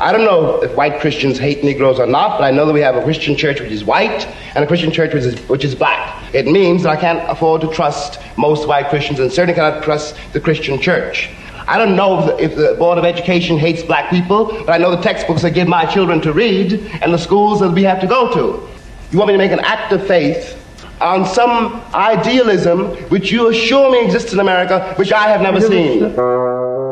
I don't know if white Christians hate Negroes or not, but I know that we have a Christian church which is white and a Christian church which is, which is black. It means that I can't afford to trust most white Christians and certainly cannot trust the Christian church. I don't know if the, if the, Board of Education hates black people, but I know the textbooks I give my children to read and the schools that we have to go to. You want me to make an act of faith on some idealism which you assure me exists in America, which I have never seen.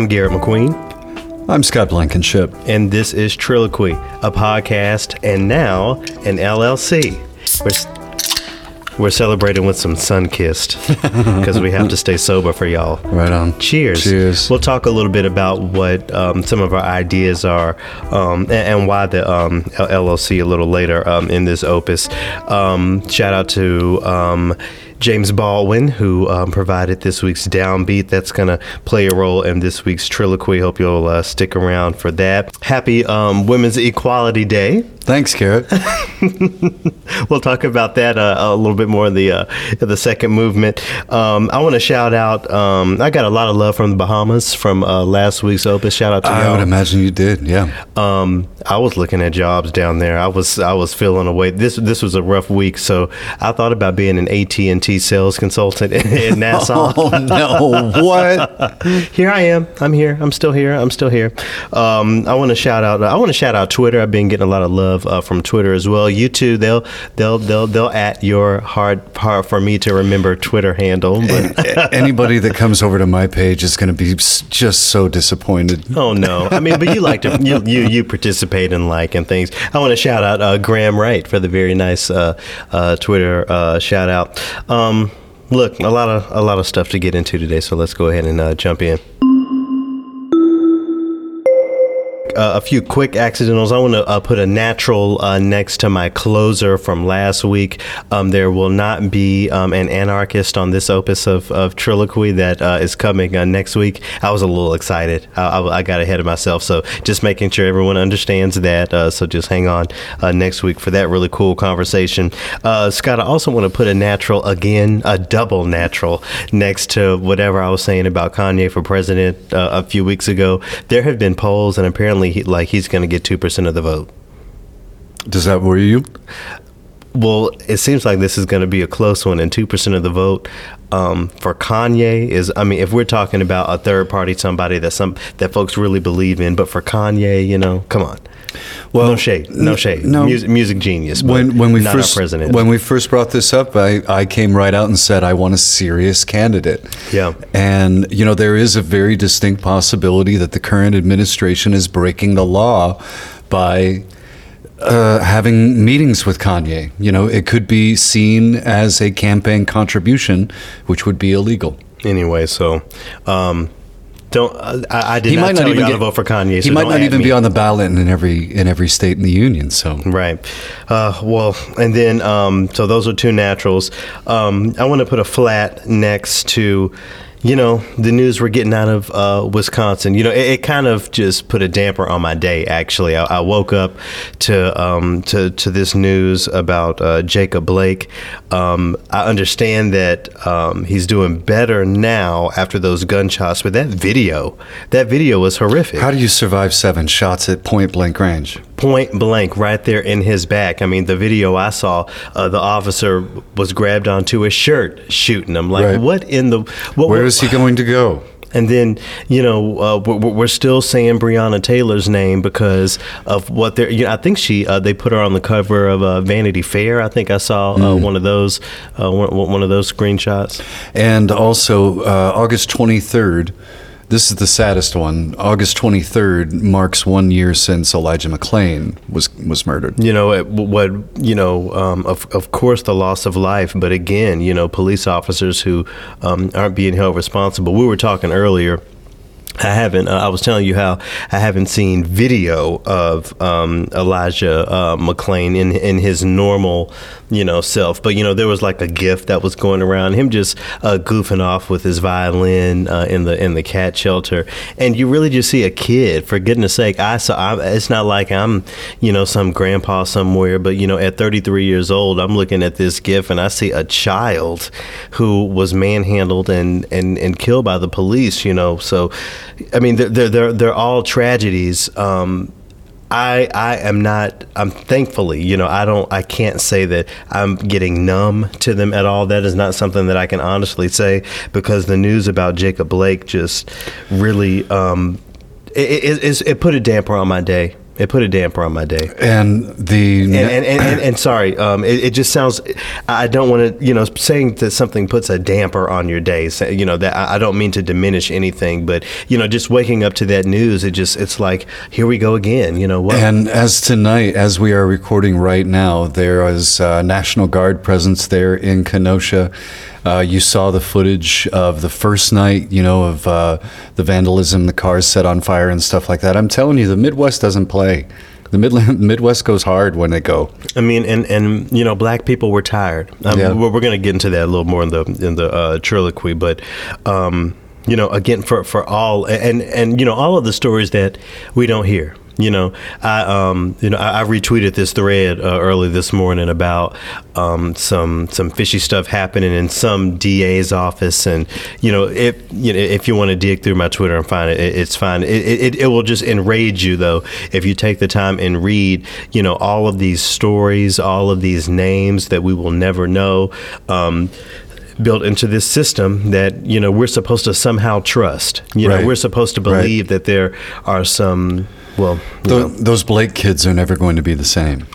I'm Garrett McQueen. I'm Scott Blankenship. And this is Triloquy, a podcast and now an LLC. We're, we're celebrating with some sun kissed because we have to stay sober for y'all. Right on. Cheers. Cheers. We'll talk a little bit about what um, some of our ideas are um, and, and, why the um, LLC a little later um, in this opus. Um, shout out to um, James Baldwin, who um, provided this week's downbeat. That's going to play a role in this week's triloquy. Hope you'll uh, stick around for that. Happy um, Women's Equality Day. Thanks, Garrett. we'll talk about that uh, a little bit more in the uh, the second movement. Um, I want to shout out. Um, I got a lot of love from the Bahamas from uh, last week's opus. Shout out to I y'all. would imagine you did. Yeah. Um, I was looking at jobs down there. I was I was feeling away. This this was a rough week, so I thought about being an AT and T sales consultant in, in Nassau. oh no! What? here I am. I'm here. I'm still here. I'm still here. Um, I want to shout out. I want to shout out Twitter. I've been getting a lot of love uh, from Twitter as well. You too. They'll they'll they'll they'll at your hard hard for me to remember Twitter handle. But anybody that comes over to my page is going to be just so disappointed. Oh no! I mean, but you like to you you you participate in like and things. I want to shout out uh, Graham Wright for the very nice uh, uh, Twitter uh, shout out. Um, look, a lot of a lot of stuff to get into today, so let's go ahead and uh, jump in uh, a few quick accidentals. I want to uh, put a natural uh, next to my closer from last week. Um, there will not be um, an anarchist on this opus of, of Triloquy that uh, is coming uh, next week. I was a little excited. I, I, I, got ahead of myself. So just making sure everyone understands that. Uh, so just hang on next week for that really cool conversation. Scott, I also want to put a natural, again, a double natural next to whatever I was saying about Kanye for president a few weeks ago. There have been polls, and apparently he, like he's going to get two percent of the vote. Does that worry you? Well, it seems like this is going to be a close one, and two percent of the vote um, for Kanye is. I mean, if we're talking about a third party, somebody that some that folks really believe in, but for Kanye, you know, come on. Well, no shade, no shade. No music, music genius. when when we first when we first brought this up, I, I came right out and said I want a serious candidate. Yeah, and you know there is a very distinct possibility that the current administration is breaking the law by uh, having meetings with Kanye. You know, it could be seen as a campaign contribution, which would be illegal. Anyway, so um, don't I, I did he not might not even get, to vote for Kanye. So he might not even me. be on the ballot in every in every state in the union. So right. Uh, well, and then um, so those are two naturals. Um, I want to put a flat next to you know, the news we're getting out of uh, Wisconsin, you know, it, it, kind of just put a damper on my day. Actually, I, I woke up to um, to to this news about uh, Jacob Blake. Um, I understand that um, he's doing better now after those gunshots, but that video, that video was horrific. How do you survive seven shots at point blank range? Point blank, right there in his back. I mean, the video I saw, uh, the officer was grabbed onto his shirt, shooting him. Like, right. what in the what? Where is he going to go? And then, you know, uh, we're, still saying Breonna Taylor's name because of what they're. You know, I think she uh, they put her on the cover of uh, Vanity Fair. I think I saw mm. one of those uh, one, one, of those screenshots. And also, uh, August twenty third. This is the saddest one. August 23rd marks one year since Elijah McClain was was murdered. You know what? You know, um, of of course, the loss of life, but again, you know, police officers who um, aren't being held responsible. We were talking earlier I haven't. Uh, I was telling you how I haven't seen video of um, Elijah uh, McClain in in his normal, you know, self. But you know, there was like a GIF that was going around him just uh, goofing off with his violin uh, in the in the cat shelter, and you really just see a kid. For goodness sake, I saw. I, it's not like I'm, you know, some grandpa somewhere, but you know, at 33 years old, I'm looking at this GIF and I see a child who was manhandled and and and killed by the police. You know, so I mean, they're they're they're all tragedies. Um, I I am not. I'm thankfully, you know, I don't. I can't say that I'm getting numb to them at all. That is not something that I can honestly say because the news about Jacob Blake just really um, it, it, it, it put a damper on my day. It put a damper on my day. And the And and, and, and, and sorry, um, it, it just sounds. I don't want to, you know, saying that something puts a damper on your day. You know that I don't mean to diminish anything, but you know, just waking up to that news, it just it's like here we go again. You know what? And as tonight, as we are recording right now, there is uh, National Guard presence there in Kenosha. Uh, you saw the footage of the first night, you know, of uh, the vandalism, the cars set on fire and stuff like that. I'm telling you, the Midwest doesn't play. The Midland, Midwest goes hard when they go. I mean, and and you know, black people were tired. Um, Yeah. We're, we're going to get into that a little more in the in the uh, triloquy, but. Um, you know, again, for, for all and and you know all of the stories that we don't hear. You know, I um, you know, I, I retweeted this thread uh, early this morning about um, some some fishy stuff happening in some DA's office, and you know, if you know, if you want to dig through my Twitter and find it, it it's fine. It, it it will just enrage you though if you take the time and read, you know, all of these stories, all of these names that we will never know. Um, built into this system that you know we're supposed to somehow trust. You know, we're supposed to Right. believe that there are some. Well, those Blake kids are never going to be the same.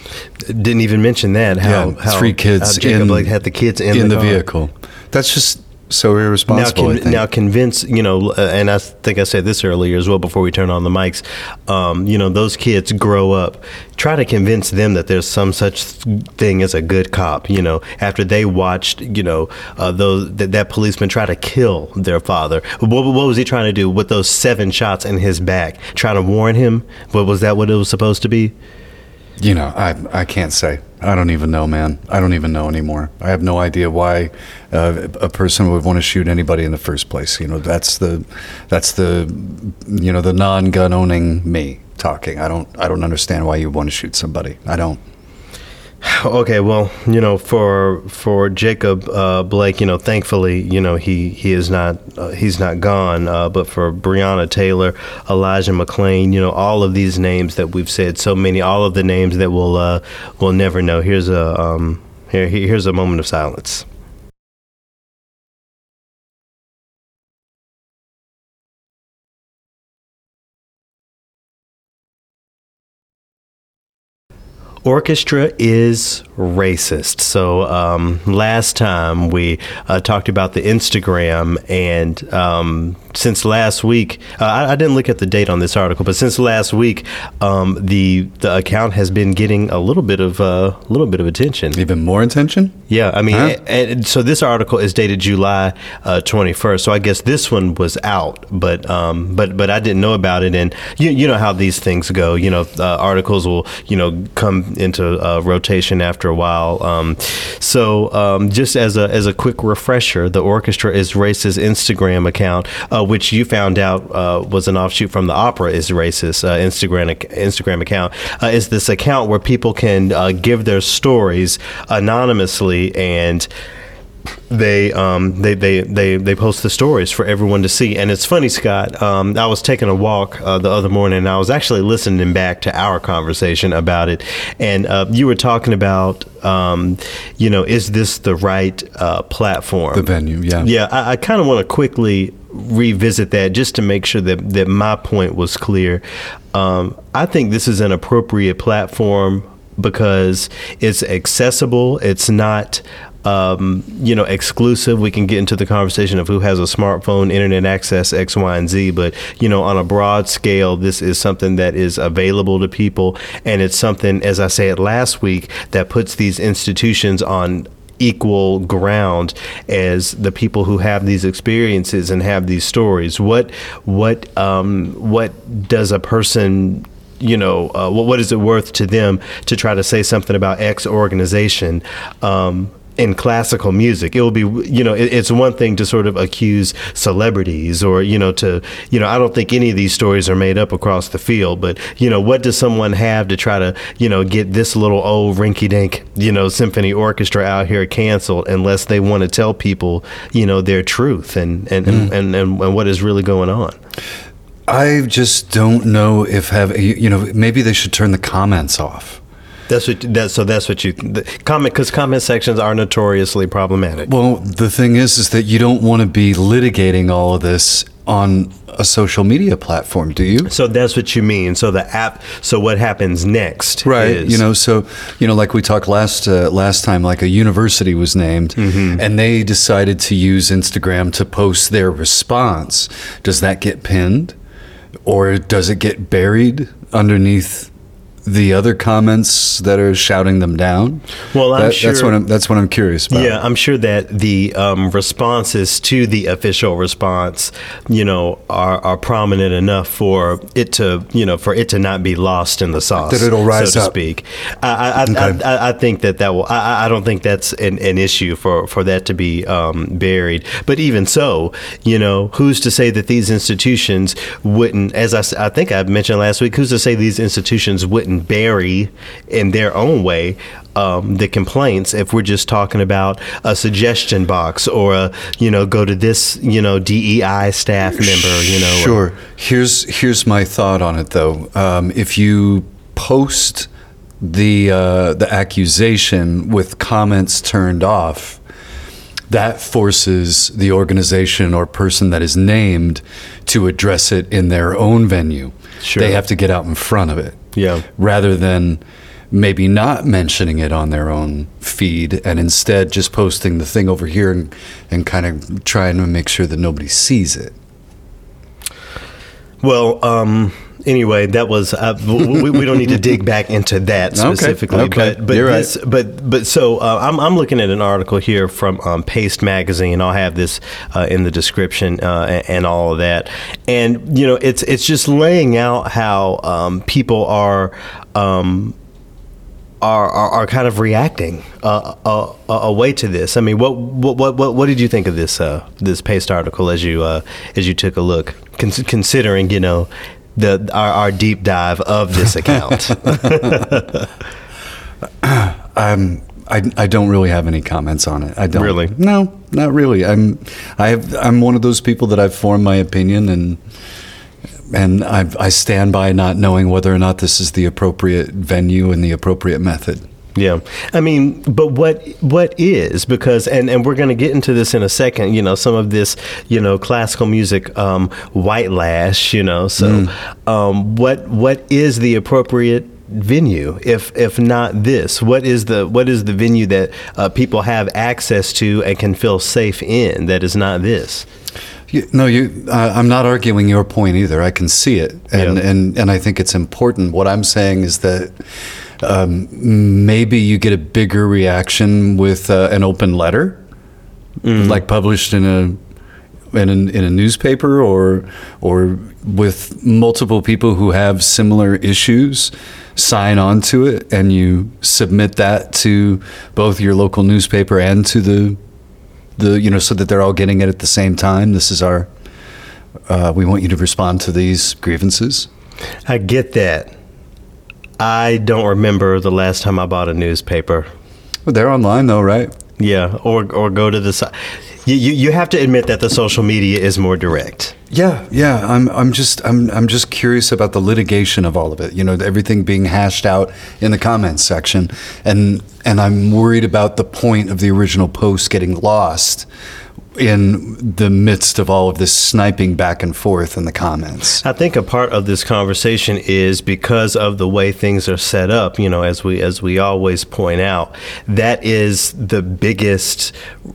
didn't even mention that. How, yeah, how three kids how Jacob in, Blake had the kids in, in the, car. vehicle. That's just so Now, irresponsible. I con- now convince you know, uh, and I think I said this earlier as well before we turn on the mics. Um, you know, those kids grow up. Try to convince them that there's some such thing as a good cop. You know, after they watched, you know, uh, those that, that policeman try to kill their father. What, what was he trying to do with those seven shots in his back? Trying to warn him? What was that? What it was supposed to be? You know, I I can't say. I don't even know, man. I don't even know anymore. I have no idea why uh, a person would want to shoot anybody in the first place. You know, that's the that's the you know the non-gun owning me talking. I don't I don't understand why you want to shoot somebody. I don't. Okay, well, you know, for for Jacob uh, Blake, you know, thankfully, you know, he he is not uh, he's not gone. Uh, but for Breonna Taylor, Elijah McClain, you know, all of these names that we've said, so many, all of the names that we'll uh, we'll never know. Here's a um, here here's a moment of silence. Orchestra is racist. So um, last time we uh, talked about the Instagram, and um, since last week, uh, I, I didn't look at the date on this article, but since last week, um, the the account has been getting a little bit of a little bit of attention. Even more attention. Yeah, I mean, Huh? and, and so this article is dated July twenty first. so I guess this one was out, but um, but but I didn't know about it, and you you know how these things go. You know, uh, articles will you know come into uh, rotation after a while. Um, so um, just as a as a quick refresher, the orchestra is racist Instagram account, uh, which you found out uh, was an offshoot from the opera is racist uh, Instagram Instagram account. Uh, is this account where people can uh, give their stories anonymously and they um they, they they they post the stories for everyone to see and it's funny scott um i was taking a walk uh, the other morning and i was actually listening back to our conversation about it and uh, you were talking about um you know is this the right uh platform The venue, yeah. yeah i, I kind of want to quickly revisit that just to make sure that that my point was clear um i think this is an appropriate platform because it's accessible it's not um, you know, exclusive. We can get into the conversation of who has a smartphone, internet access, X, Y, and Z. But you know, on a broad scale, this is something that is available to people, and it's something, as I said last week, that puts these institutions on equal ground as the people who have these experiences and have these stories. What what um, what does a person you know, uh, what, what is it worth to them to try to say something about X organization? Um, in classical music, it will be, you know, it, it's one thing to sort of accuse celebrities or, you know, to, you know, I don't think any of these stories are made up across the field, but, you know, what does someone have to try to, you know, get this little old rinky dink, you know, symphony orchestra out here canceled unless they want to tell people, you know, their truth and, and, mm. and, and, and, and what is really going on? I just don't know if have you know maybe they should turn the comments off. That's what that so that's what you the comment because comment sections are notoriously problematic. Well, the thing is, is that you don't want to be litigating all of this on a social media platform, do you? So that's what you mean. So the app. So what happens next? Right. Is, you know. So you know, like we talked last uh, last time, like a university was named, mm-hmm. and they decided to use Instagram to post their response. Does that get pinned? or does it get buried underneath the other comments that are shouting them down? Well, I'm that, sure that's what I'm that's what I'm curious about. Yeah, I'm sure that the um, responses to the official response, you know, are, are prominent enough for it to you know for it to not be lost in the sauce. That it'll rise so to up. speak. I I, okay. I, I, think that that will. I, I don't think that's an, an issue for for that to be um, buried. But even so, you know, who's to say that these institutions wouldn't? As I I think I mentioned last week, who's to say these institutions wouldn't bury in their own way um, the complaints if we're just talking about a suggestion box or a you know go to this you know DEI staff member you know sure here's here's my thought on it though um, if you post the uh, the accusation with comments turned off that forces the organization or person that is named to address it in their own venue. Sure. They have to get out in front of it. Yeah. Rather than maybe not mentioning it on their own feed and instead just posting the thing over here and, and kind of trying to make sure that nobody sees it. Well, um, anyway, that was uh, we, we, don't need to dig back into that specifically. Okay, okay. But but You're this, right. but but so uh, I'm I'm looking at an article here from um, Paste Magazine. I'll have this uh, in the description uh, and, and, all of that. And you know, it's it's just laying out how um, people are. Um, are, are, are, kind of reacting uh, uh, uh, away to this. I mean, what what what what did you think of this uh, this paste article as you uh, as you took a look, Con- considering you know the our, our deep dive of this account? um, I, I don't really have any comments on it. I don't really. No, not really. I'm I have I'm one of those people that I've formed my opinion and and I, I stand by not knowing whether or not this is the appropriate venue and the appropriate method. Yeah, I mean, but what what is because and and we're going to get into this in a second. You know, some of this, you know, classical music um, white lash. You know, so mm. um, what what is the appropriate venue if if not this what is the what is the venue that uh, people have access to and can feel safe in that is not this you, no, you. Uh, I'm not arguing your point either. I can see it, and yeah. and and I think it's important. What I'm saying is that um, maybe you get a bigger reaction with uh, an open letter, mm. like published in a in a, in a newspaper or or with multiple people who have similar issues sign on to it and you submit that to both your local newspaper and to the the you know so that they're all getting it at the same time. This is our uh, we want you to respond to these grievances. I get that I don't remember the last time I bought a newspaper. Well, they're online though, right? Yeah, or or go to the site. You, you, you have to admit that the social media is more direct. Yeah, yeah. I'm I'm just I'm I'm just curious about the litigation of all of it. You know, everything being hashed out in the comments section, and and I'm worried about the point of the original post getting lost in the midst of all of this sniping back and forth in the comments. I think a part of this conversation is because of the way things are set up. You know, as we as we always point out, that is the biggest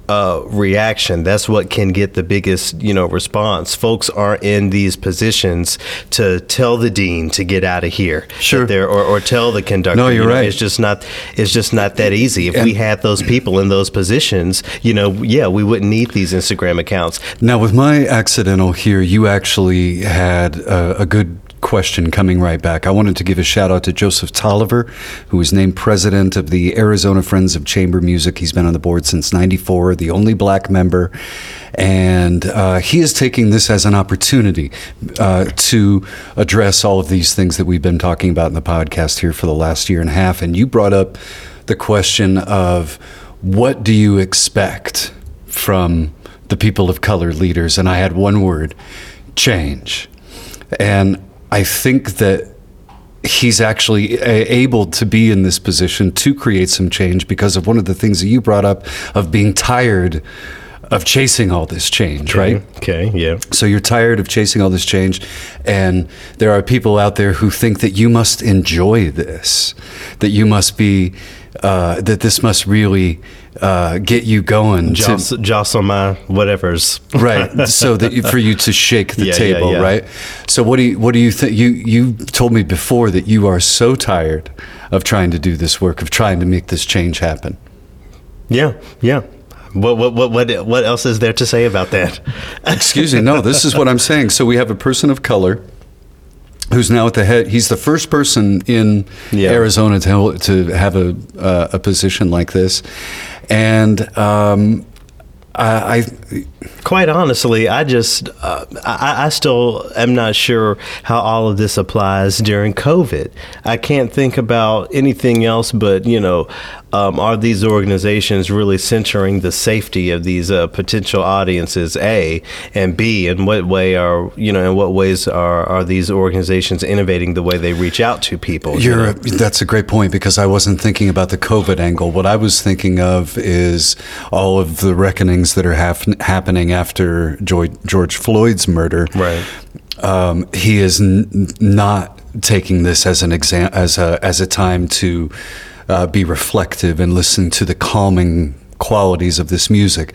uh, reaction. That's what can get the biggest you know response. Folks are in these positions to tell the dean to get out of here. Sure. Or, or tell the conductor. No, you're you know, right. It's just not. It's just not that easy. If we had those people in those positions, you know, yeah, we wouldn't need these Instagram accounts. Now, with my accidental here, you actually had a, a good question coming right back. I wanted to give a shout out to Joseph Tolliver, who was named president of the Arizona Friends of Chamber Music. He's been on the board since 94, the only black member. And uh, he is taking this as an opportunity uh, to address all of these things that we've been talking about in the podcast here for the last year and a half. And you brought up the question of what do you expect from the people of color leaders? And I had one word change. And I think that he's actually able to be in this position to create some change because of one of the things that you brought up of being tired of chasing all this change, right? Okay. Yeah. So you're tired of chasing all this change, and there are people out there who think that you must enjoy this, that you must be, uh, that this must really uh, get you going. to- Jostle, jostle my whatever's. right so that you, for you to shake the Yeah, yeah, table yeah. right so what do you what do you think you you told me before that you are so tired of trying to do this work of trying to make this change happen Yeah, yeah. What what what what what else is there to say about that? excuse me no this is what i'm saying so we have a person of color who's now at the head he's the first person in Yeah. arizona to to have a uh, a position like this and um I, I Quite honestly, I just uh, I, I still am not sure how all of this applies during COVID. I can't think about anything else but you know, um, are these organizations really centering the safety of these uh, potential audiences? A and B, in what way are you know in what ways are are these organizations innovating the way they reach out to people? you You're, know? that's a great point because I wasn't thinking about the COVID angle. What I was thinking of is all of the reckonings that are hap- happening after George, George Floyd's murder. Right. Um, he is n- not taking this as an exam as a as a time to uh, be reflective and listen to the calming qualities of this music.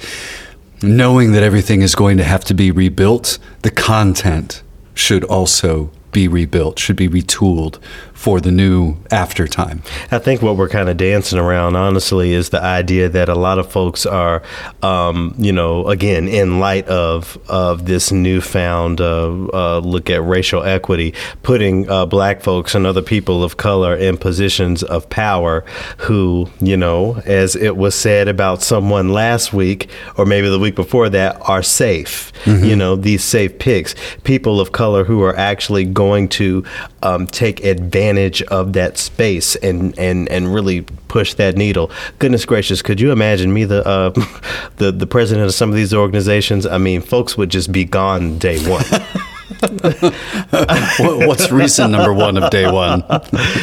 Knowing that everything is going to have to be rebuilt, the content should also be rebuilt, should be retooled for the new after time. I think what we're kind of dancing around, honestly, is the idea that a lot of folks are, um, you know, again, in light of of this newfound uh, uh, look at racial equity, putting uh, black folks and other people of color in positions of power, who, you know, as it was said about someone last week or maybe the week before that, are safe. You know, these safe picks, people of color who are actually going to um, take advantage of that space and, and, and really push that needle. Goodness gracious, could you imagine me the uh, the the president of some of these organizations? I mean, folks would just be gone day one. What- What's reason number one of day one?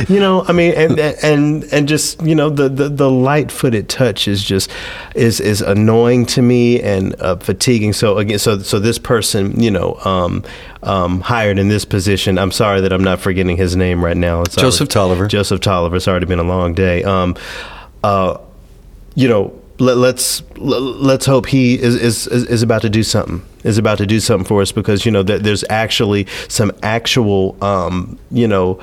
you know, I mean, and and and just you know, the the, the light-footed touch is just is is annoying to me and uh, fatiguing. So again, so so this person, you know, um, um, hired in this position. I'm sorry that I'm not forgetting his name right now. It's Joseph already- Tolliver. Joseph Tolliver. It's already been a long day. Um, uh, you know, let, let's let's hope he is, is is is about to do something. Is about to do something for us because you know that there's actually some actual um, you know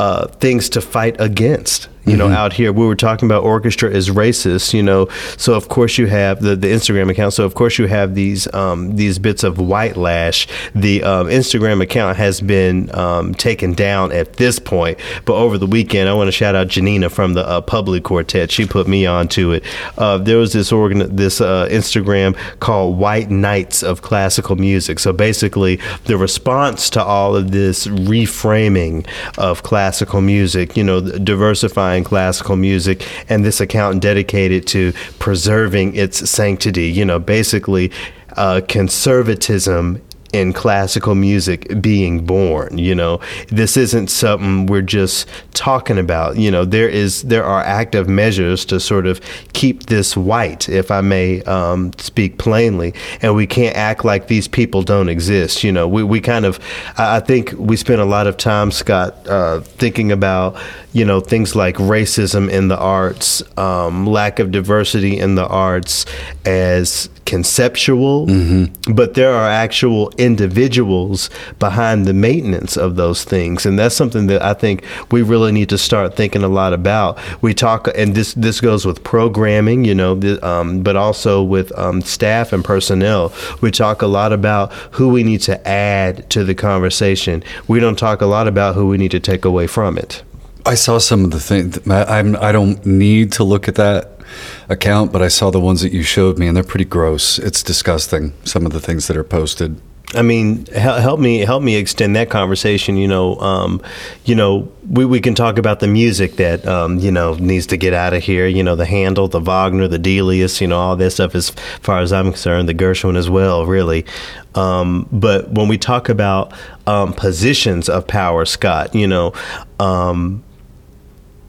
uh, things to fight against. You know, out here we were talking about orchestra is racist. You know, so of course you have the, the Instagram account. So of course you have these um, these bits of white lash. The um, Instagram account has been um, taken down at this point, but over the weekend I want to shout out Jannina from the uh, PUBLIQuartet. She put me onto it. Uh, there was this organ this uh, Instagram called White Knights of Classical Music. So basically, the response to all of this reframing of classical music, you know, diversifying classical music, and this account dedicated to preserving its sanctity. You know, basically, uh, conservatism in classical music being born. You know, this isn't something we're just talking about. You know, there is there are active measures to sort of keep this white, if I may um, speak plainly, and we can't act like these people don't exist. You know, we, we kind of I think we spend a lot of time, Scott, uh, thinking about you know things like racism in the arts, um, lack of diversity in the arts as conceptual, mm-hmm. but there are actual individuals behind the maintenance of those things, and that's something that I think we really need to start thinking a lot about. We talk, and this this goes with programming, you know, the, um, but also with um, staff and personnel. We talk a lot about who we need to add to the conversation. We don't talk a lot about who we need to take away from it. I saw some of the things. I'm. I don't need to look at that account, but I saw the ones that you showed me, and they're pretty gross. It's disgusting. Some of the things that are posted. I mean, help me help me extend that conversation. You know, um, you know, we, we can talk about the music that um, you know needs to get out of here. You know, the Handel, the Wagner, the Delius. You know, all this stuff. As far as I'm concerned, the Gershwin as well. Really, um, but when we talk about um, positions of power, Scott, you know um,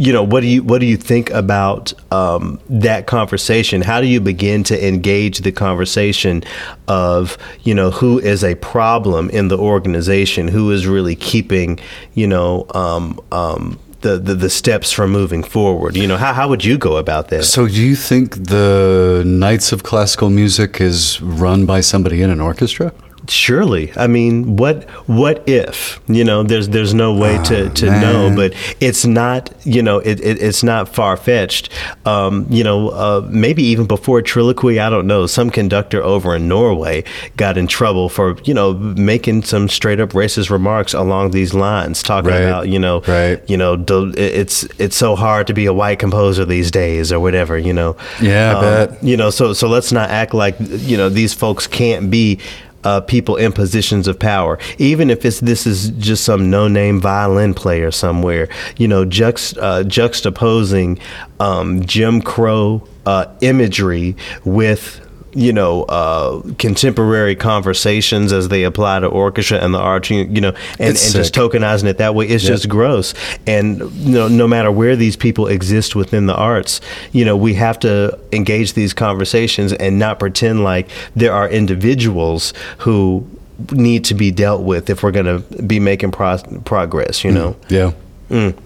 you know what do you what do you think about um, that conversation? How do you begin to engage the conversation of you know who is a problem in the organization? Who is really keeping you know um, um, the, the, the steps from moving forward? You know how, how would you go about that so do you think the Knights of Classical Music is run by somebody in an orchestra Surely, I mean, what what if you know? There's there's no way to, to oh, know, but it's not you know it, it it's not far fetched. Um, you know, uh, maybe even before Triloquy, I don't know. Some conductor over in Norway got in trouble for you know making some straight up racist remarks along these lines, talking right. about you know right. you know it's it's so hard to be a white composer these days or whatever. You know, yeah, um, bet. You know, so so let's not act like you know these folks can't be uh, people in positions of power, even if it's this is just some no-name violin player somewhere. You know, juxt, uh, juxtaposing um, Jim Crow uh, imagery with you know uh, contemporary conversations as they apply to orchestra and the arts you, know and, and just tokenizing it that way it's yep. just gross and you know no matter where these people exist within the arts you know we have to engage these conversations and not pretend like there are individuals who need to be dealt with if we're going to be making pro- progress you mm. know mm. yeah mm.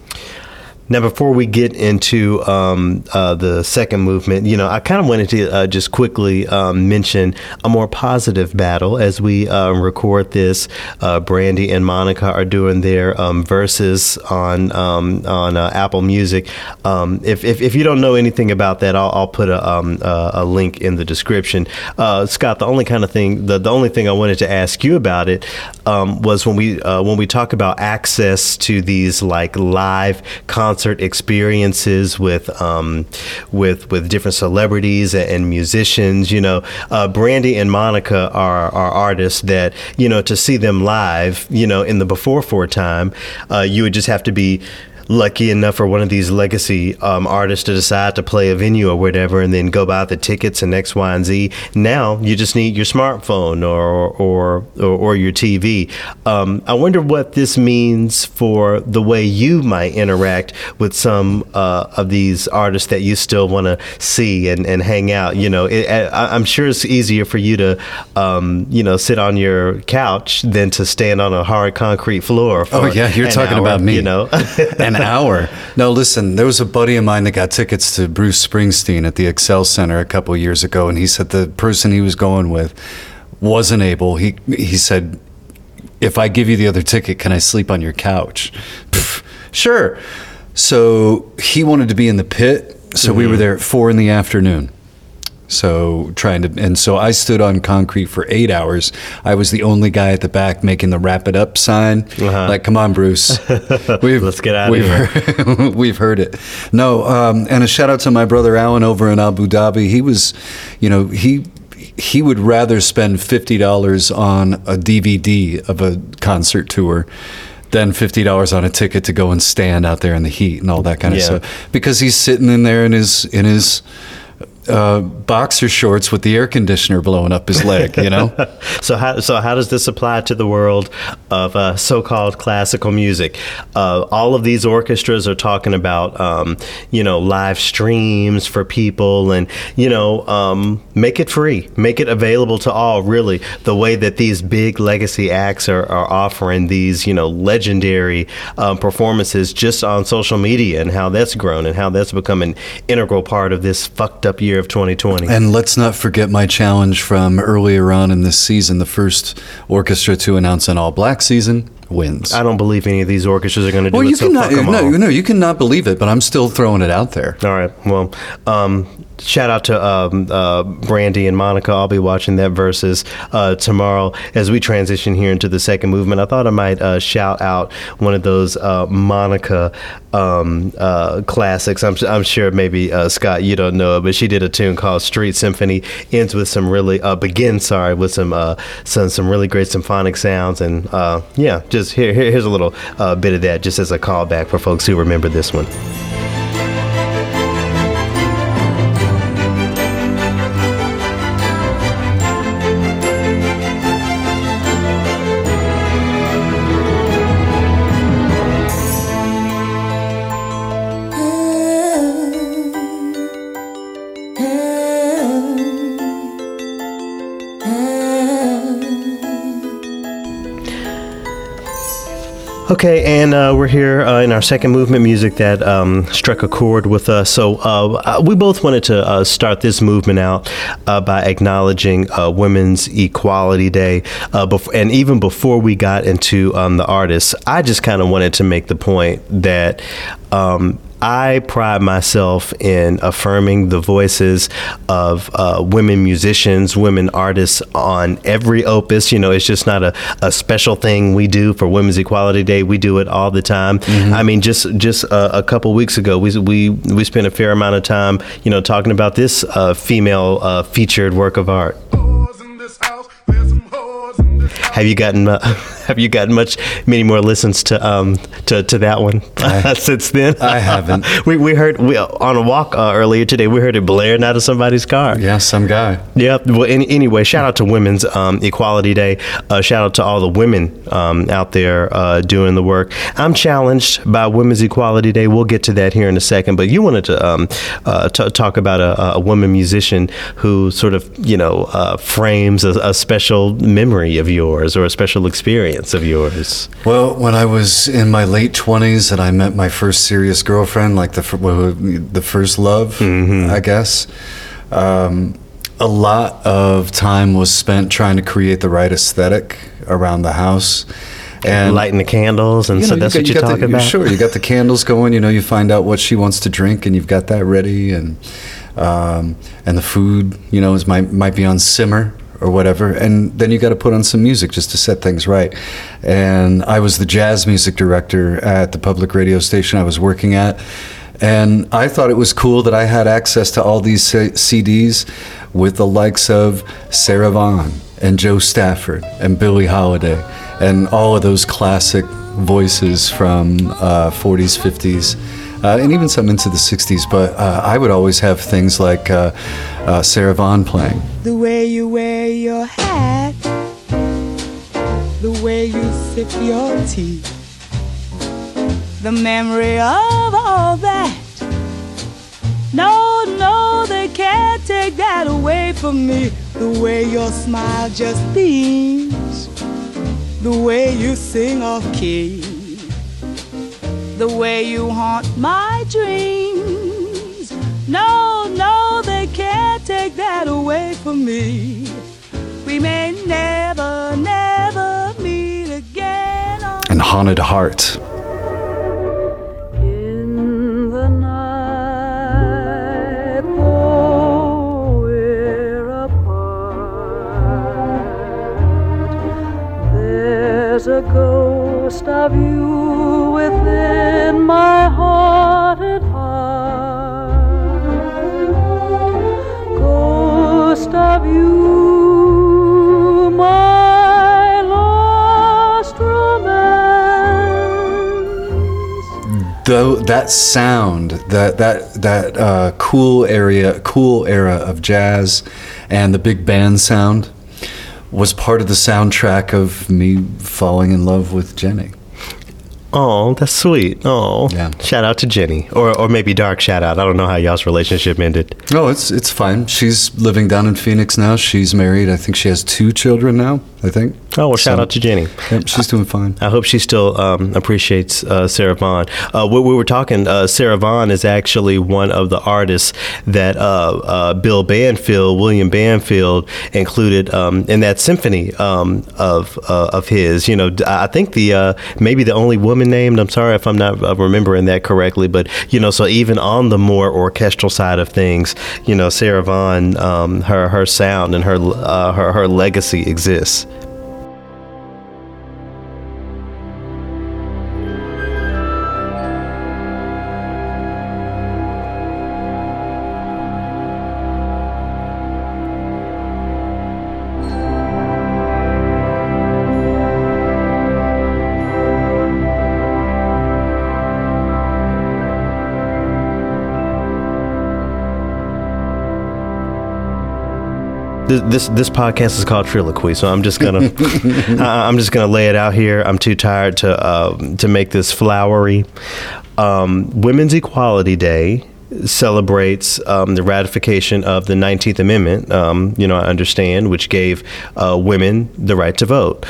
Now, before we get into um, uh, the second movement, you know, I kind of wanted to uh, just quickly um, mention a more positive battle as we uh, record this. Uh, Brandy and Monica are doing their um, Verzuz on um, on uh, Apple Music. Um, if, if, if you don't know anything about that, I'll, I'll put a, a link in the description. Uh, Scott, the only kind of thing, the, the only thing I wanted to ask you about it was when we when we talk about access to these like live concerts concert experiences with um, with with different celebrities and musicians. You know, uh, Brandy and Monica are are artists that you know to see them live. You know, in the before four time, uh, you would just have to be lucky enough for one of these legacy um, artists to decide to play a venue or whatever and then go buy the tickets and X, Y, and Z. Now you just need your smartphone or or or, or your TV. Um, I wonder what this means for the way you might interact with some uh, of these artists that you still want to see and, and hang out. You know, it, I, am sure it's easier for you to um, you know sit on your couch than to stand on a hard concrete floor. oh yeah, you're talking hour, about me. You know. hour. No, listen, there was a buddy of mine that got tickets to Bruce Springsteen at the Xcel Center a couple years ago, and he said the person he was going with wasn't able. He he said, "If I give you the other ticket, can I sleep on your couch?" Pff, sure. So he wanted to be in the pit, so mm-hmm. we were mm-hmm. there at four in the afternoon. So trying to, and so I stood on concrete for eight hours. I was the only guy at the back making the wrap it up sign. Uh-huh. Like, come on, Bruce, we've, let's get out of here. Heard, we've heard it. No, um, and a shout out to my brother Alan over in Abu Dhabi. He was, you know, he he would rather spend fifty dollars on a DVD of a concert tour than fifty dollars on a ticket to go and stand out there in the heat and all that kind of yeah. stuff because he's sitting in there in his in his uh, boxer shorts with the air conditioner blowing up his leg. You know. so how so how does this apply to the world of uh, so-called classical music? Uh, all of these orchestras are talking about um, you know live streams for people, and you know um, make it free, make it available to all. Really, the way that these big legacy acts are, are offering these you know legendary um, performances just on social media, and how that's grown, and how that's become an integral part of this fucked up year of 2020. And let's not forget my challenge from earlier on in this season. The first orchestra to announce an all black season wins. I don't believe any of these orchestras are going to do well, it. you so cannot. No, all. no, you cannot believe it, but I'm still throwing it out there. All right. Well, um, shout out to um, uh, Brandy and Monica. I'll be watching that Verzuz uh, tomorrow as we transition here into the second movement. I thought I might uh, shout out one of those uh, Monica um, uh, classics. I'm, I'm sure maybe uh, Scott, you don't know it, but she did a tune called Street Symphony. Ends with some really begins, sorry, with some some some really great symphonic sounds, and yeah, just here, here here's a little bit of that, just as a callback for folks who remember this one. Okay, and uh, we're here uh, in our second movement music that um, struck a chord with us. So uh, we both wanted to uh, start this movement out uh, by acknowledging uh, Women's Equality Day. Uh, bef- and even before we got into um, the artists, I just kind of wanted to make the point that. Um, I pride myself in affirming the voices of uh, women musicians, women artists on every opus. You know, it's just not a, a special thing we do for Women's Equality Day. We do it all the time. I mean, just just uh, a couple weeks ago, we, we we spent a fair amount of time, you know, talking about this uh, female uh, featured work of art. Whores in this house. There's some whores in this house. Have you gotten uh, Have you gotten much many more listens to um to, to that one since then? I haven't. we we heard we, on a walk uh, earlier today. We heard it blaring out of somebody's car. Yeah, some guy. Yeah. Well, any, anyway, shout out to Women's um, Equality Day. Uh, shout out to all the women um, out there uh, doing the work. I'm challenged by Women's Equality Day. We'll get to that here in a second. But you wanted to um, uh, t- talk about a, a woman musician who sort of, you know, uh, frames a, a special memory of yours or a special experience of yours. Well, when I was in my late twenties and I met my first serious girlfriend, like the the first love, I guess. Um, a lot of time was spent trying to create the right aesthetic around the house, and Lighting the candles, and you so that's you what you're you talking the, about. Sure, you got the candles going. You know, you find out what she wants to drink, and you've got that ready, and um, and the food, you know, is might might be on simmer or whatever, and then you got to put on some music just to set things right. And I was the jazz music director at the public radio station I was working at. And I thought it was cool that I had access to all these C- CDs with the likes of Sarah Vaughan and Jo Stafford and Billie Holiday and all of those classic voices from uh, 40s, 50s, uh, and even some into the 60s. But uh, I would always have things like uh, uh, Sarah Vaughan playing. The way you wear your hat, the way you sip your tea, the memory of all that. No, no, they can't take that away from me. The way your smile just beams, the way you sing off key, the way you haunt my dreams. No, no, they can't take that away from me. We may never, never meet again. And Haunted Heart. In the night, though we're apart, there's a ghost of you within my haunted heart. Ghost of you, though that sound, that that that uh, cool area, cool era of jazz, and the big band sound was part of the soundtrack of me falling in love with Jenny. Oh, that's sweet. Oh, Yeah. Shout out to Jenny, or or maybe Dark shout out. I don't know how y'all's relationship ended. Oh, it's it's fine. She's living down in Phoenix now. She's married. I think she has two children now. I think. Oh, well, shout out to Jenny. Yep, she's doing fine. I hope she still um, appreciates uh, Sarah Vaughan. Uh, we, we were talking. Uh, Sarah Vaughan is actually one of the artists that uh, uh, Bill Banfield, William Banfield, included um, in that symphony um, of uh, of his. You know, I think the uh, maybe the only woman named. I'm sorry if I'm not uh, remembering that correctly, but you know, so even on the more orchestral side of things, you know, Sarah Vaughan, um, her her sound and her uh, her her legacy exists. This this, this podcast is called Triloquy, so I'm just gonna I, I'm just gonna lay it out here. I'm too tired to uh, to make this flowery. Um, Women's Equality Day celebrates um, the ratification of the 19th Amendment. Um, you know, I understand, which gave uh, women the right to vote.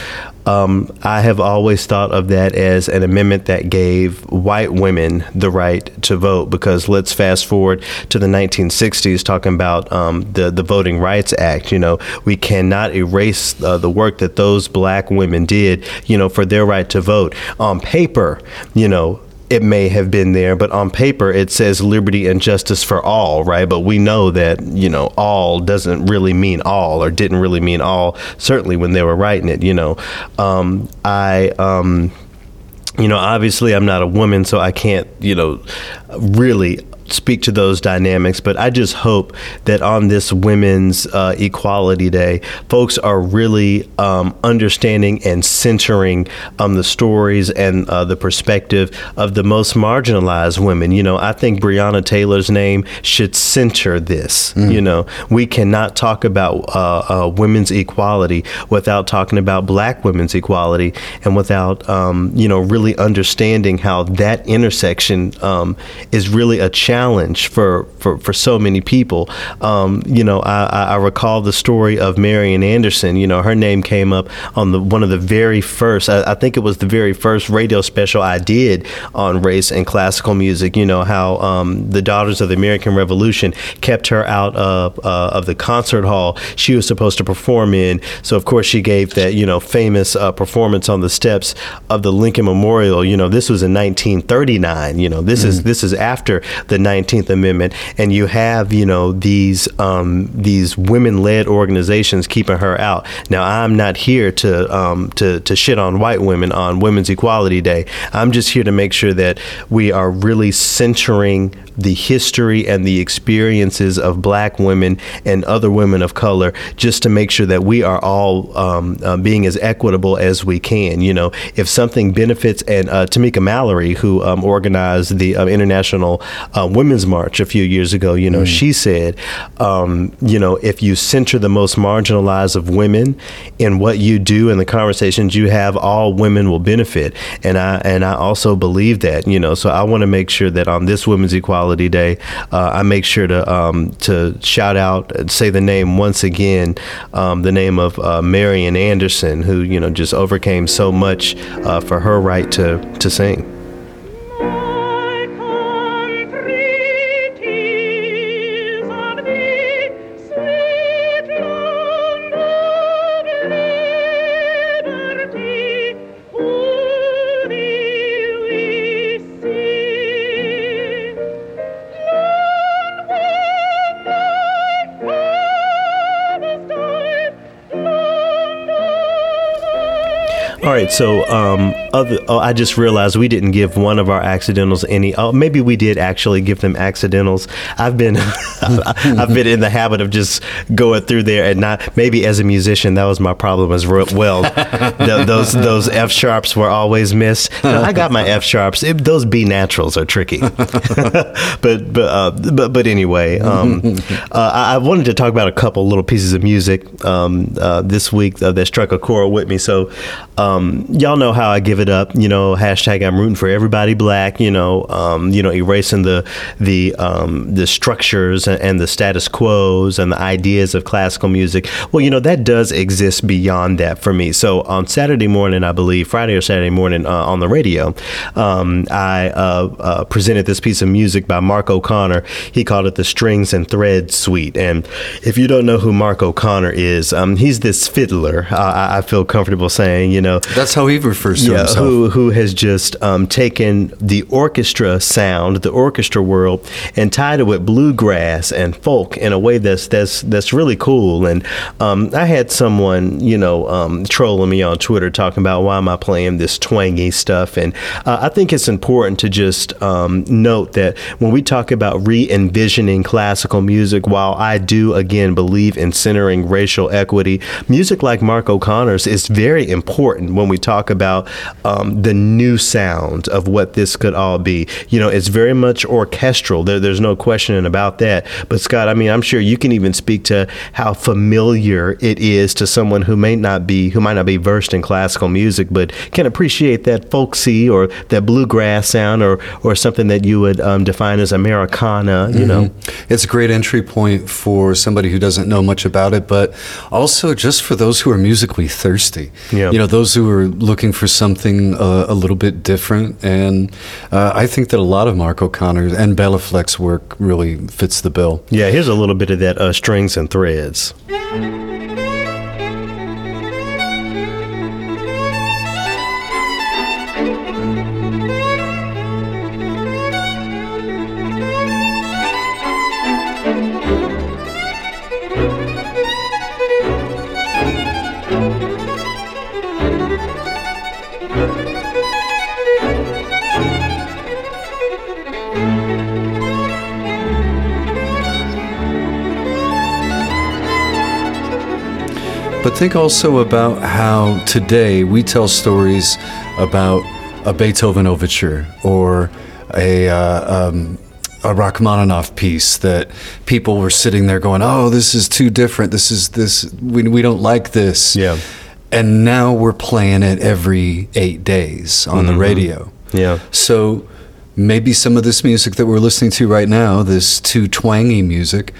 Um, I have always thought of that as an amendment that gave white women the right to vote because let's fast forward to the 1960s talking about um, the, the Voting Rights Act. You know, we cannot erase uh, the work that those black women did, you know, for their right to vote. On paper, you know, it may have been there, but on paper it says liberty and justice for all, right? But we know that, you know, all doesn't really mean all or didn't really mean all, certainly when they were writing it, you know. Um, I, um, you know, obviously I'm not a woman, so I can't, you know, really speak to those dynamics. But I just hope that on this Women's uh, Equality Day, folks are really um, understanding and centering um, the stories and uh, the perspective of the most marginalized women. You know, I think Breonna Taylor's name should center this. You know, we cannot talk about uh, uh, women's equality without talking about black women's equality and without, um, you know, really understanding how that intersection um, is really a challenge for, for, for so many people. Um, you know, I, I recall the story of Marian Anderson. You know, her name came up on the one of the very first, I, I think it was the very first radio special I did on race and classical music. You know, how um, the Daughters of the American Revolution kept her out of, uh, of the concert hall she was supposed to perform in. So, of course, she gave that, you know, famous uh, performance on the steps of the Lincoln Memorial. You know, this was in 1939. You know, this is this is after the 19th Amendment, and you have, you know, these um, these women-led organizations keeping her out. Now, I'm not here to um, to to shit on white women on Women's Equality Day. I'm just here to make sure that we are really centering the history and the experiences of black women and other women of color just to make sure that we are all um, uh, being as equitable as we can. You know, if something benefits, and uh, Tamika Mallory, who um, organized the uh, International uh, Women's March a few years ago, you know, she said, um, you know, if you center the most marginalized of women in what you do and the conversations you have, all women will benefit. And I and I also believe that, you know, so I want to make sure that on this Women's Equality Day, uh, I make sure to um, to shout out and say the name once again, um, the name of uh, Marian Anderson, who you know just overcame so much uh, for her right to to sing. Right, so um, other, oh, I just realized we didn't give one of our accidentals any. Oh, maybe we did actually give them accidentals. I've been, I've been in the habit of just going through there and not. Maybe as a musician, that was my problem as well. Th- those those F sharps were always missed. No, I got my F sharps. It, those B naturals are tricky. but but uh, but but anyway, um, uh, I, I wanted to talk about a couple little pieces of music um, uh, this week uh, that struck a chord with me. So um, y'all know how I give it up. You know, hashtag I'm rooting for everybody black. You know, um, you know, erasing the the um, the structures and, and the status quos and the ideas of classical music. Well, you know, that does exist beyond that for me. So on Saturday morning, I believe Friday or Saturday morning uh, on the radio, um, I uh, uh, presented this piece of music by Mark O'Connor. He called it the Strings and Threads Suite. And if you don't know who Mark O'Connor is, um, he's this fiddler. Uh, I, I feel comfortable saying, you know, That's how he refers to yeah, himself. who who has just um, taken the orchestra sound, the orchestra world, and tied it with bluegrass and folk in a way that's that's that's really cool. And um, I had someone, you know, um, trolling me on Twitter talking about why am I playing this twangy stuff, and uh, I think it's important to just um, note that when we talk about re-envisioning classical music, while I do again believe in centering racial equity, music like Mark O'Connor's is very important when we talk about um, the new sound of what this could all be. You know, it's very much orchestral. There, there's no question about that. But Scott, I mean, I'm sure you can even speak to how familiar it is to someone who may not be who might not be versed in classical music, but can appreciate that folksy or that bluegrass sound or or something that you would um, define as Americana. You know, It's a great entry point for somebody who doesn't know much about it, but also just for those who are musically thirsty. Yeah. You know, those who are looking for something uh, a little bit different. And uh, I think that a lot of Mark O'Connor's and Béla Fleck's work really fits the bill. yeah. Here's a little bit of that uh, strings and threads. Think also about how today we tell stories about a Beethoven overture or a uh, um, a Rachmaninoff piece that people were sitting there going, "Oh, this is too different. This is this we we don't like this." Yeah. And now we're playing it every 8 days on the radio. Yeah. So maybe some of this music that we're listening to right now, this too twangy music,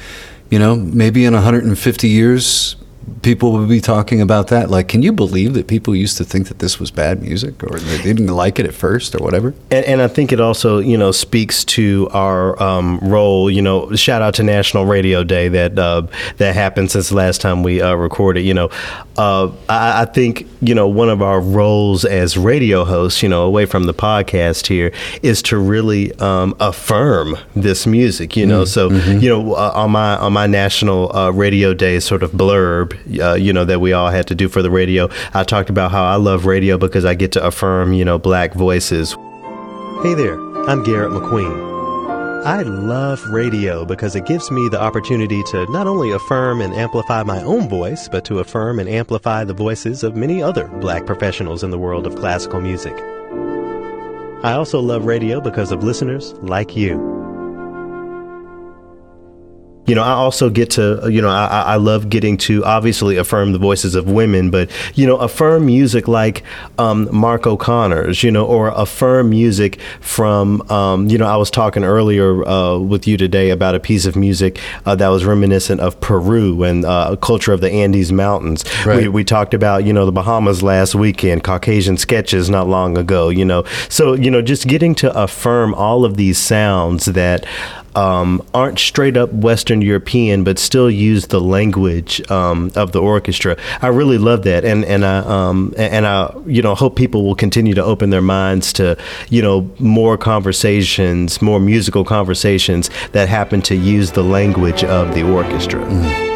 you know, maybe in 150 years, people will be talking about that. Like, can you believe that people used to think that this was bad music or they didn't like it at first or whatever? And, and I think it also, you know, speaks to our um, role. You know, shout out to National Radio Day that uh, that happened since the last time we uh, recorded. You know, uh, I, I think you know one of our roles as radio hosts, you know, away from the podcast here, is to really um, affirm this music. You know, so you know uh, on my on my National uh, Radio Day sort of blurb, uh, you know, that we all had to do for the radio, I talked about how I love radio because I get to affirm, you know, black voices. Hey there, I'm Garrett McQueen. I love radio because it gives me the opportunity to not only affirm and amplify my own voice, but to affirm and amplify the voices of many other black professionals in the world of classical music. I also love radio because of listeners like you. You know, I also get to, you know, I, I love getting to obviously affirm the voices of women, but, you know, affirm music like um, Mark O'Connor's, you know, or affirm music from, um, you know, I was talking earlier uh, with you today about a piece of music uh, that was reminiscent of Peru and uh, culture of the Andes Mountains. We, Right. we talked about, you know, the Bahamas last weekend, Caucasian sketches not long ago, you know. So, you know, just getting to affirm all of these sounds that um, aren't straight up Western European, but still use the language um, of the orchestra. I really love that, and and I um, and I you know hope people will continue to open their minds to you know more conversations, more musical conversations that happen to use the language of the orchestra.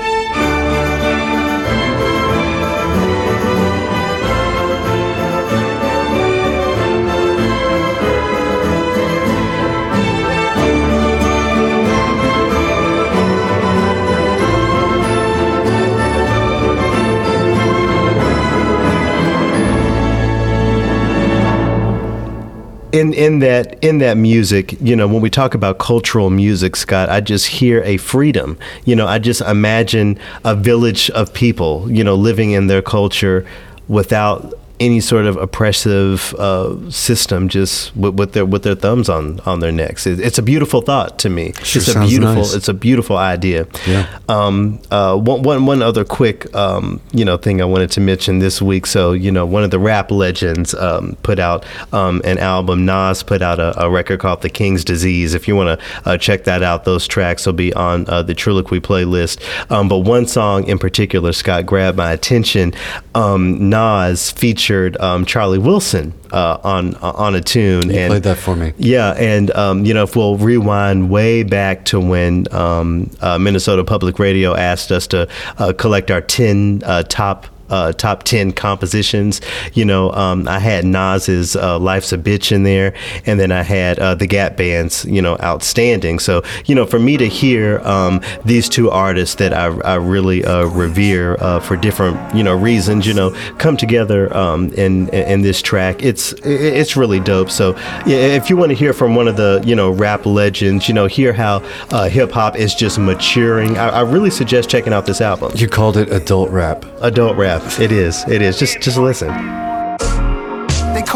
In in that in that music, you know, when we talk about cultural music, Scott, I just hear a freedom. You know, I just imagine a village of people, you know, living in their culture without any sort of oppressive uh, system, just with, with their with their thumbs on on their necks. It, it's a beautiful thought to me. Sure it's a beautiful. nice. It's a beautiful idea. Yeah. Um, uh, one, one, one other quick, um, you know, thing I wanted to mention this week. So, you know, one of the rap legends um, put out um, an album. Nas put out a, a record called "The King's Disease." If you want to uh, check that out, those tracks will be on uh, the Triloquy playlist. Um, but one song in particular, Scott, grabbed my attention. Um, Nas featured um, Charlie Wilson uh, on on a tune. You and played that for me. yeah, and um, you know, if we'll rewind way back to when um, uh, Minnesota Public Radio asked us to uh, collect our ten uh, top. Uh, top 10 compositions. You know um, i had nas's uh, life's a bitch in there and then i had uh, the gap band's you know outstanding. So you know for me to hear um, these two artists that i, I really uh, revere uh, for different you know reasons you know come together um, in, in this track it's it's really dope. So if you want to hear from one of the you know rap legends you know hear how uh, hip-hop is just maturing I, I really suggest checking out this album. You called it adult rap. adult rap it is. It is. Just just listen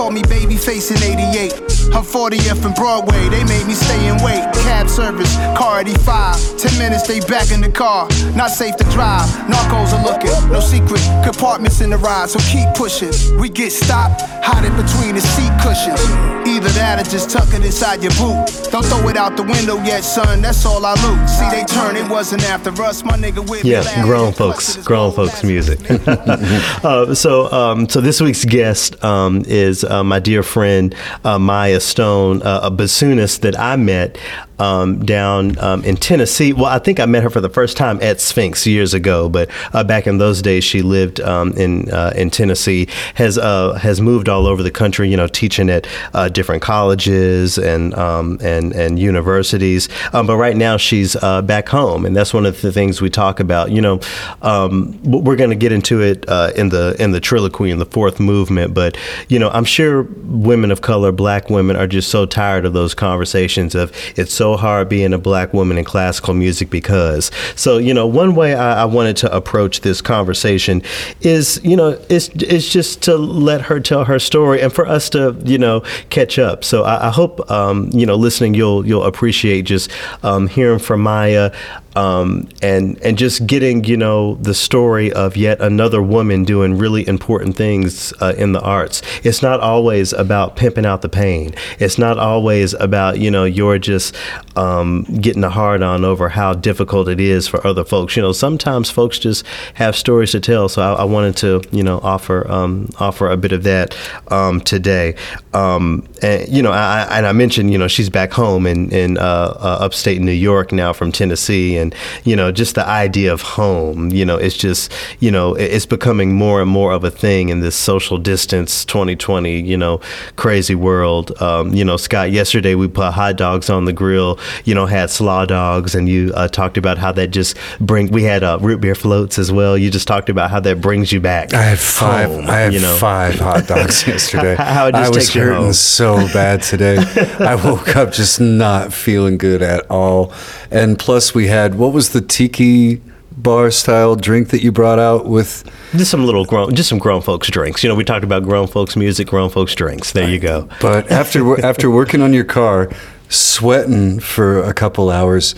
called me Babyface in 88. I'm 40th and Broadway, they made me stay and wait. Cab service, car 85. 10 minutes, they back in the car. Not safe to drive, narcos are looking. No secret compartments in the ride, so keep pushing. We get stopped, hide it between the seat cushions. Either that or just tuck it inside your boot. Don't throw it out the window yet, son, that's all I loot. See, they turn, it wasn't after us, my nigga with me Yeah, grown folks, grown folks music. uh, so, um, so this week's guest um, is uh, my dear friend uh, Maya Stone, uh, a bassoonist that I met um, down um, in Tennessee. Well, I think I met her for the first time at Sphinx years ago, but uh, back in those days, she lived um, in uh, in Tennessee. has uh, has moved all over the country, you know, teaching at uh, different colleges and um, and and universities. Um, but right now, she's uh, back home, and that's one of the things we talk about. You know, um, we're going to get into it uh, in the in the triloquy in the fourth movement, but you know, I'm sure women of color, black women, are just so tired of those conversations of it's so hard being a black woman in classical music because. So you know, one way I, I wanted to approach this conversation is you know it's it's just to let her tell her story and for us to you know catch up. So I, I hope um, you know listening you'll you'll appreciate just um, hearing from Maya um, and and just getting you know the story of yet another woman doing really important things uh, in the arts. It's not always about pimping out the pain. It's not always about you know you're just um, getting a hard on over how difficult it is for other folks. You know sometimes folks just have stories to tell. So I, I wanted to you know offer um, offer a bit of that um, today. Um, and you know I, and I mentioned you know she's back home in in uh, uh, upstate New York now from Tennessee and you know just the idea of home you know it's just you know it's becoming more and more of a thing in this social distance 2020 you know crazy world um, you know Scott yesterday we put hot dogs on the grill you know had slaw dogs and you uh, talked about how that just bring we had uh, root beer floats as well you just talked about how that brings you back I had five. home, I had you know five hot dogs yesterday. How- how I was hurting so bad today. I woke up just not feeling good at all. And plus, we had what was the tiki bar style drink that you brought out with? just some little grown just some grown folks drinks you know we talked about grown folks music grown folks drinks there you go But after after working on your car, sweating for a couple hours,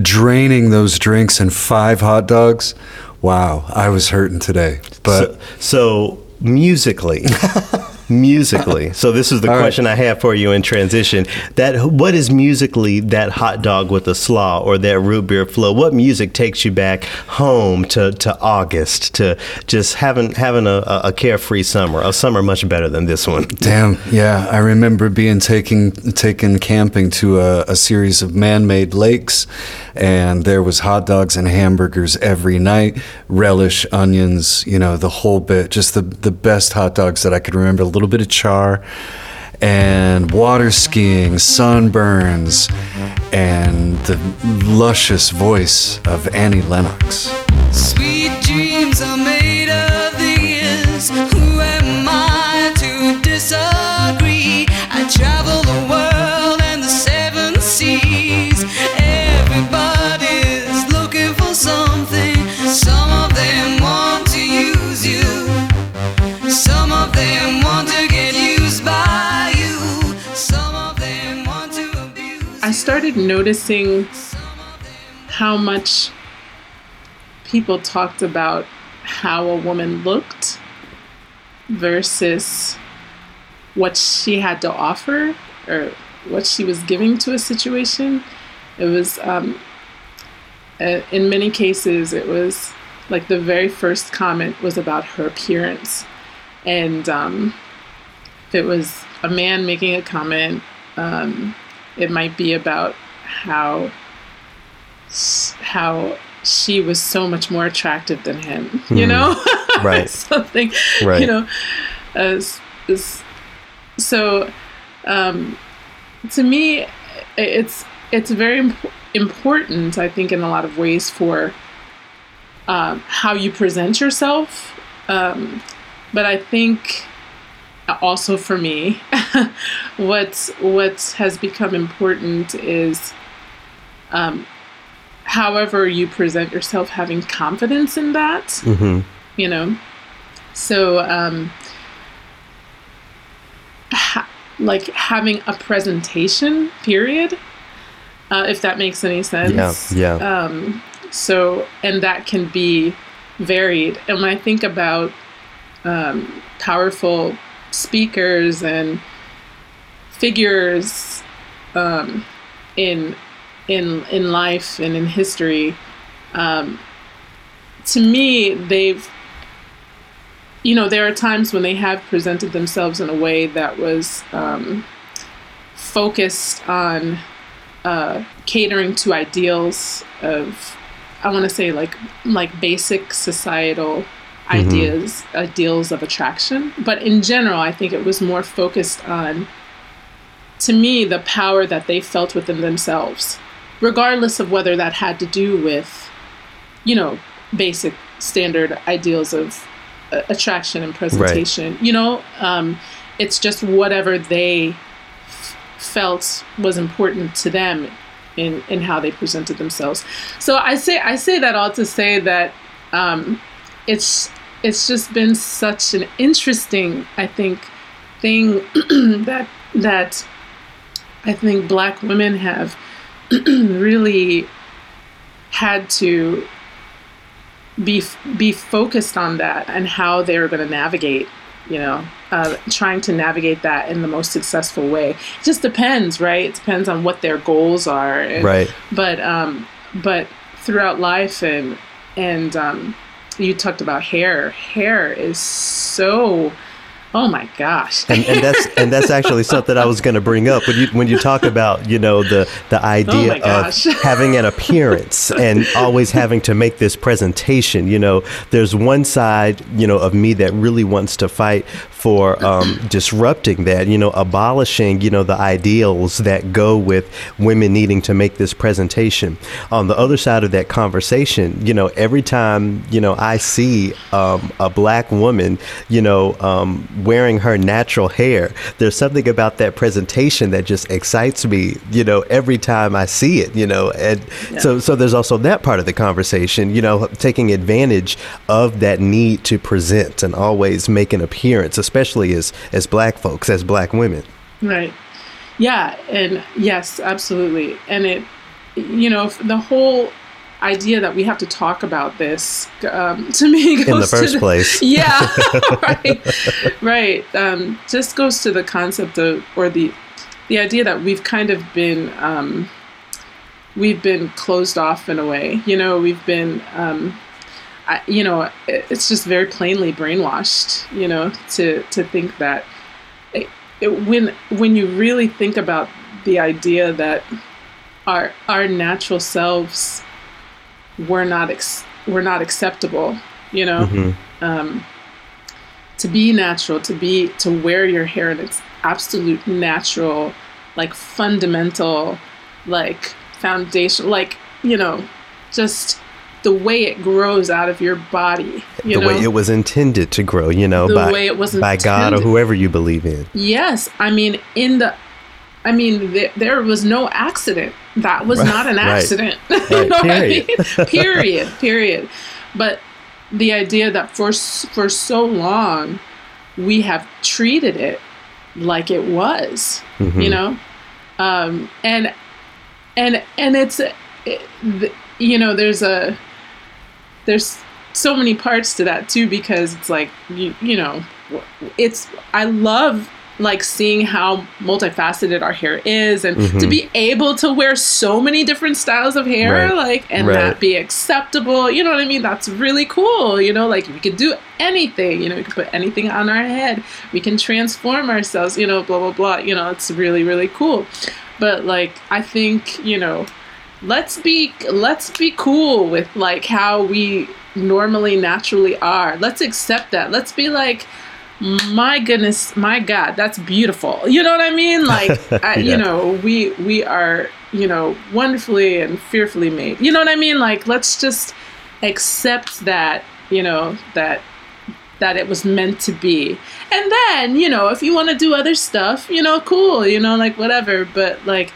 draining those drinks and five hot dogs. Wow, I was hurting today. But so, so musically musically so this is the All right. question i have for you in transition that what is musically that hot dog with a slaw or that root beer flow what music takes you back home to, to august to just having having a, a a carefree summer a summer much better than this one Damn, yeah. I remember being taken taken camping to a, a series of man-made lakes, and there was hot dogs and hamburgers every night, relish, onions, you know, the whole bit. Just the the best hot dogs that I could remember. Little bit of char, and water skiing, sunburns, and the luscious voice of Annie Lennox. Sweet started noticing how much people talked about how a woman looked versus what she had to offer or what she was giving to a situation. It was, um, uh, in many cases, it was like the very first comment was about her appearance. And um, if it was a man making a comment, um, it might be about how how she was so much more attractive than him. You know, Right. something. Right. You know, as, as so um, to me, it's it's very imp- important. I think in a lot of ways for um, how you present yourself. Um, but I think also for me, what what has become important is, um, however you present yourself, having confidence in that. Mm-hmm. You know, so um, ha- like having a presentation. Period. Uh, if that makes any sense. Yeah, yeah. Um, so, and that can be varied. And when I think about um, powerful speakers and figures um, in in in life and in history, um, to me, they've you know there are times when they have presented themselves in a way that was um, focused on uh, catering to ideals of I want to say like like basic societal ideas ideals of attraction. But in general I think it was more focused on to me the power that they felt within themselves regardless of whether that had to do with you know basic standard ideals of uh, attraction and presentation. You know um, it's just whatever they felt was important to them in in how they presented themselves. So I say I say that all to say that um, it's it's just been such an interesting I think thing that that I think Black women have really had to be be focused on that and how they're going to navigate you know uh, trying to navigate that in the most successful way. It just depends right? It depends on what their goals are. And- Right. but um but throughout life and and um you talked about hair. Hair is so oh my gosh. And, and that's and that's actually something I was going to bring up when you when you talk about you know the the idea Oh of having an appearance and always having to make this presentation. You know, there's one side you know of me that really wants to fight for um, disrupting that. You know, abolishing you know the ideals that go with women needing to make this presentation. On the other side of that conversation, you know, every time you know I see um, a black woman, you know, um, wearing her natural hair, there's something about that presentation that just excites me. You know, every time I see it. You know, and so so there's also that part of the conversation. You know, taking advantage of that need to present and always make an appearance, especially as as black folks, as black women. Right. Yeah, and yes, absolutely. And it, you know, the whole idea that we have to talk about this um, to me goes the to first place. Yeah, right, right. Um, just goes to the concept of or the the idea that we've kind of been um, we've been closed off in a way. You know, we've been. Um, I, you know, it's just very plainly brainwashed. You know, to to think that it, it, when when you really think about the idea that our our natural selves were not ex- were not acceptable, you know, um, to be natural, to be to wear your hair in its absolute natural, like fundamental, like foundation, like you know, just the way it grows out of your body, you the know, way it was intended to grow, you know, The by, way it was by God or whoever you believe in. Yes, I mean in the I mean there, there was no accident. That was not an right. accident. You know what I period. mean? period. Period. But the idea that for for so long we have treated it like it was, Mm-hmm. you know? Um and and and it's it, the- you know there's a there's so many parts to that too because it's like you, you know it's i love like seeing how multifaceted our hair is and to Mhm. be able to wear so many different styles of hair Right. like and Right. that be acceptable you know what i mean that's really cool you know like we could do anything you know we can put anything on our head we can transform ourselves you know blah blah blah you know it's really really cool but like i think you know let's be let's be cool with like how we normally naturally are. Let's accept that. Let's be like my goodness my god that's beautiful. You know what i mean? Like I, you know we we are you know wonderfully and fearfully made. You know what i mean? Like let's just accept that you know that that it was meant to be. And then you know if you want to do other stuff you know cool you know like whatever. But like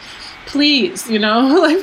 please you know? Like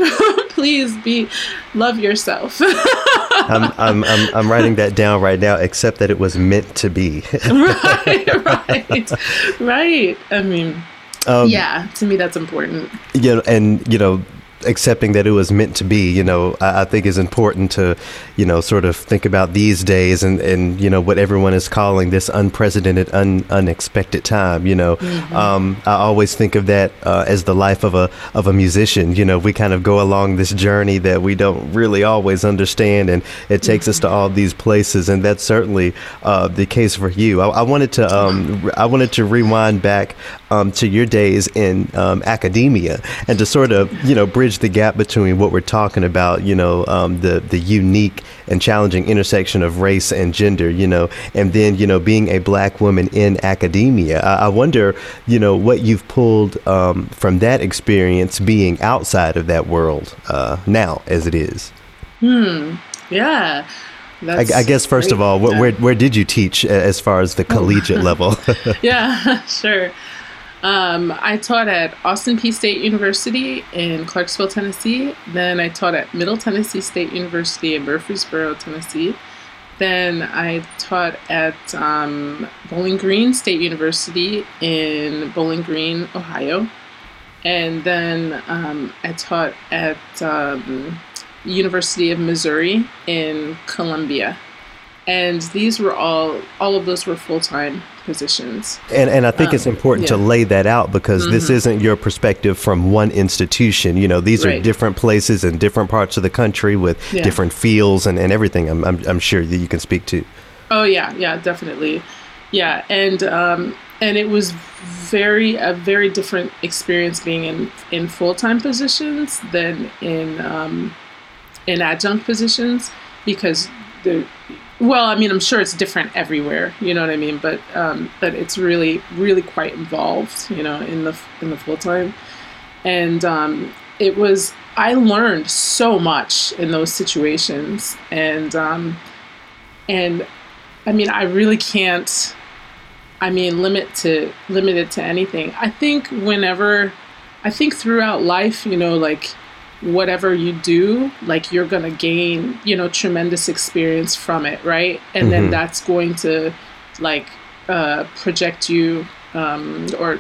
please be love yourself. I'm, I'm, I'm, I'm writing that down right now, except that it was meant to be. right right right. I mean Um, yeah to me that's important. you know, and you know, accepting that it was meant to be, you know, I, I think is important to, you know, sort of think about these days and and you know what everyone is calling this unprecedented, un, unexpected time. You know, um, I always think of that uh, as the life of a of a musician. You know, we kind of go along this journey that we don't really always understand, and it takes us to all these places, and that's certainly uh, the case for you. I, I wanted to um, I wanted to rewind back um, to your days in um, academia and to sort of you know bridge the gap between what we're talking about you know um, the the unique and challenging intersection of race and gender you know and then you know being a black woman in academia. I, I wonder you know what you've pulled um, from that experience being outside of that world uh, now as it is. Hmm. Yeah. I, I guess first of all where, where, where did you teach as far as the collegiate level? Yeah, sure. Um, I taught at Austin Peay State University in Clarksville, Tennessee. Then I taught at Middle Tennessee State University in Murfreesboro, Tennessee. Then I taught at um, Bowling Green State University in Bowling Green, Ohio. And then um, I taught at um, University of Missouri in Columbia. And these were all, all of those were full time positions. And and I think it's Um, important to lay that out because this Mhm. isn't your perspective from one institution. You know, these are different places in different parts of the country with Yeah. different fields and, and everything. I'm, I'm I'm sure that you can speak to. Oh yeah, yeah, definitely, yeah, and um, and it was very a very different experience being in in full time positions than in um, in adjunct positions because the well, I mean, I'm sure it's different everywhere. You know what I mean, but um, but it's really really quite involved. You know, in the in the full time, and um, it was I learned so much in those situations, and um, and I mean, I really can't. I mean, limit to limit it to anything. I think whenever, I think throughout life, you know, like whatever you do, like you're gonna gain, you know, tremendous experience from it, right? And then Mhm. that's going to, like, uh, project you, um, or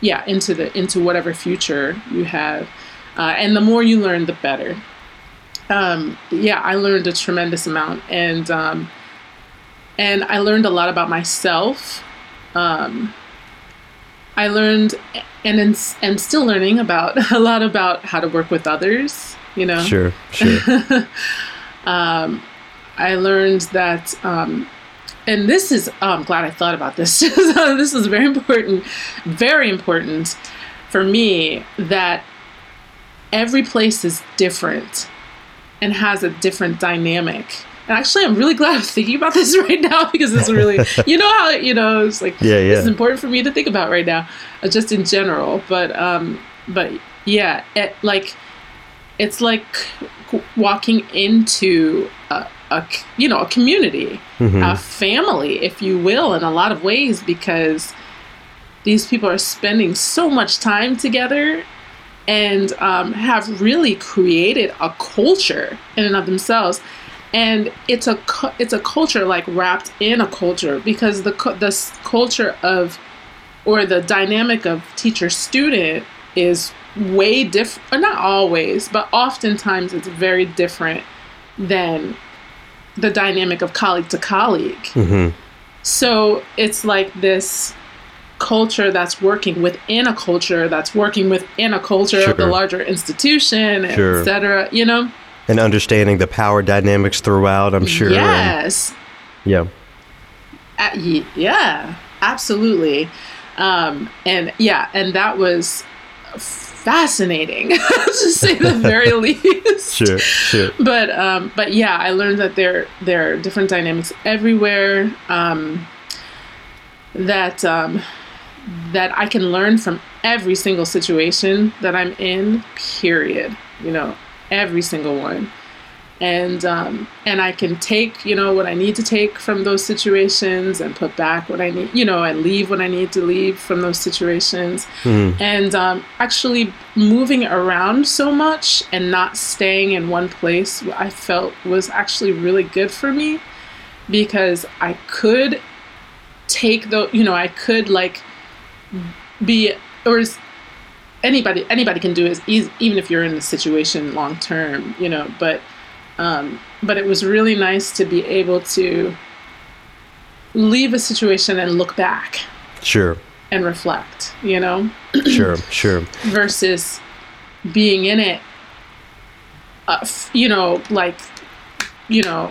yeah, into the into whatever future you have. Uh, and the more you learn, the better. Um, yeah, I learned a tremendous amount, and um, and I learned a lot about myself. Um, I learned and am and still learning about a lot about how to work with others. You know, Sure, sure. um, I learned that, um, and this is, oh, I'm glad I thought about this. So this is very important, very important for me that every place is different and has a different dynamic. Actually, I'm really glad I'm thinking about this right now because it's really, you know how, you know, it's like, Yeah, this is yeah. important for me to think about right now, uh, just in general. But, um, but yeah, it, like, it's like walking into a you know a community Mhm. a family if you will in a lot of ways because these people are spending so much time together and um, have really created a culture in and of themselves and it's a it's a culture like wrapped in a culture because the the culture of or the dynamic of teacher student is way different, or not always, but oftentimes it's very different than the dynamic of colleague to colleague. Mm-hmm. So it's like this culture that's working within a culture that's working within a culture of the larger institution, Sure. et cetera, you know? And understanding the power dynamics throughout, I'm sure. and- Yes. yeah. Uh, yeah, absolutely. Um, and yeah, and that was fascinating to say the very least. Sure. Sure. But um, but yeah, I learned that there there are different dynamics everywhere. Um, that um, that I can learn from every single situation that I'm in. Period. You know, every single one. And um, and I can take you know what I need to take from those situations and put back what I need you know and leave what I need to leave from those situations. And um, actually moving around so much and not staying in one place I felt was actually really good for me because I could take the you know I could like be or anybody anybody can do it even if you're in the situation long term you know but um, but it was really nice to be able to leave a situation and look back Sure. and reflect you know Sure. Sure. versus being in it uh, you know like you know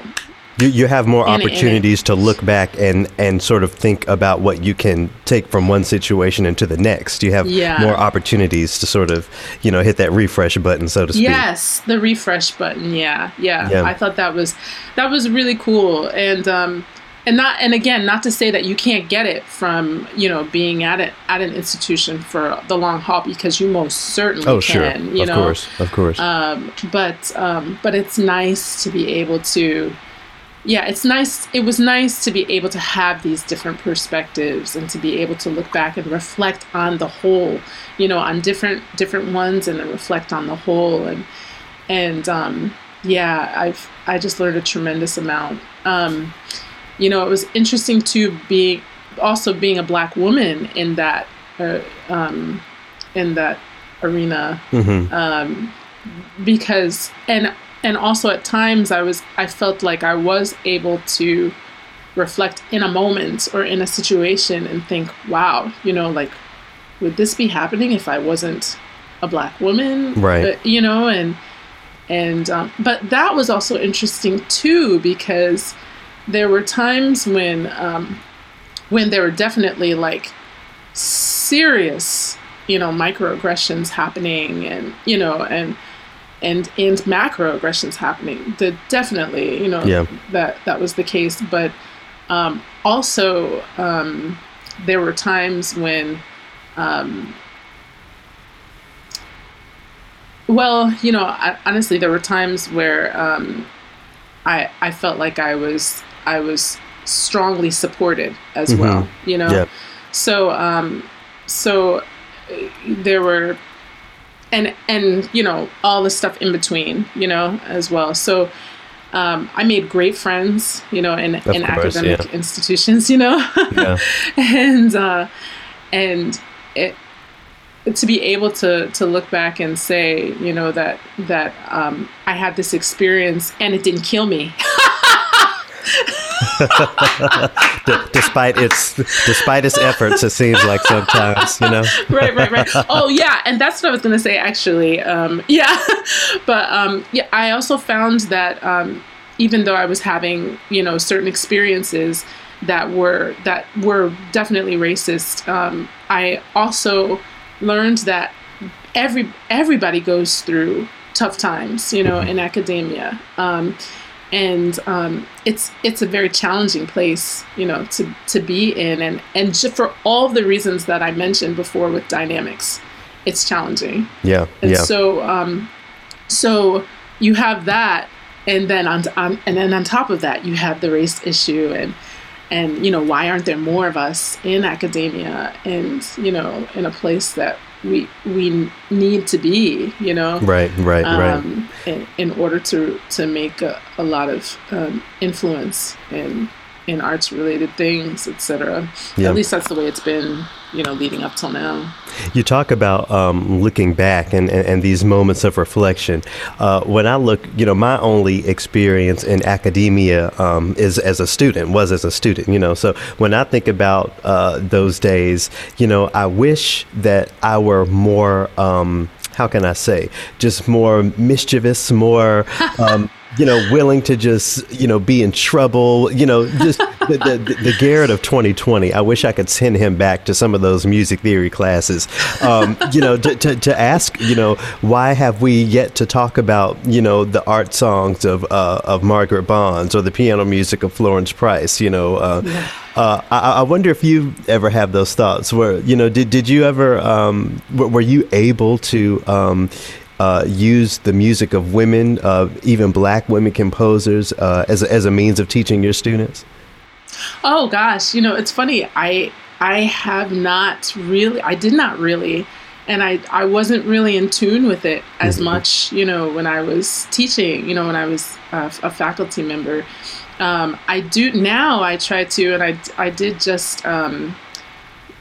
You, you have more In it, it. opportunities to look back and, and sort of think about what you can take from one situation into the next. You have Yeah. more opportunities to sort of, you know, hit that refresh button, so to speak. Yes, the refresh button. Yeah, yeah, Yeah. I thought that was that was really cool, and um, and not and again, not to say that you can't get it from you know being at it at an institution for the long haul because you most certainly Oh, can. sure. You of know, course. Of course. um, but um, but it's nice to be able to yeah it's nice it was nice to be able to have these different perspectives and to be able to look back and reflect on the whole you know on different different ones and then reflect on the whole. And and um, yeah i've i just learned a tremendous amount. Um, you know it was interesting to be also being a black woman in that uh, um, in that arena. Mhm. um, because and and also at times I was I felt like I was able to reflect in a moment or in a situation and think, wow, you know, like would this be happening if I wasn't a black woman? Right. Uh, you know, and and um, but that was also interesting too because there were times when um, when there were definitely like serious you know microaggressions happening and you know and and and macroaggressions happening that definitely you know Yeah. that that was the case but um, also um, there were times when um, well you know I, honestly there were times where um, I I felt like I was I was strongly supported as Mhm. well you know Yeah. so um so uh, there were and and you know all the stuff in between you know as well so um, I made great friends, you know, in, in academic yeah. institutions, you know, Yeah. and uh, and it to be able to to look back and say, you know, that that um, I had this experience and it didn't kill me. Despite its despite its efforts, it seems like sometimes, you know. right, right, right. Oh, yeah, and that's what I was gonna say. Actually, um, yeah, but um, yeah, I also found that um, even though I was having, you know, certain experiences that were that were definitely racist, um, I also learned that every everybody goes through tough times, you know, in academia. And um, it's it's a very challenging place, you know, to to be in, and and just for all the reasons that I mentioned before with dynamics, it's challenging. Yeah. And yeah. so um, so you have that, and then on, on and then on top of that, you have the race issue, and and you know why aren't there more of us in academia, and you know in a place that we we need to be, you know, right. Right. right. um, in, in order to to make a, a lot of um, influence in in arts related things, etc. Yeah. At least that's the way it's been, you know, leading up till now. You talk about um, looking back and, and, and these moments of reflection. Uh, when I look, you know, my only experience in academia um, is as a student, was as a student, you know. So when I think about uh, those days, you know, I wish that I were more. Um, how can I say, just more mischievous, more, um, you know, willing to just, you know, be in trouble, you know, just the, the, the Garrett of 2020. I wish I could send him back to some of those music theory classes, um, you know, to, to, to ask, you know, why have we yet to talk about, you know, the art songs of, uh, of Margaret Bonds or the piano music of Florence Price, you know, uh, uh, I, I wonder if you ever have those thoughts where, you know, did, did you ever, um, were, were you able to, um, uh, use the music of women, uh, even black women composers, uh, as, a, as a means of teaching your students? Oh gosh, you know, it's funny. I I have not really I did not really and I I wasn't really in tune with it as much, you know, when I was teaching, you know, when I was uh, a faculty member. Um, I do now I try to and I I did just um,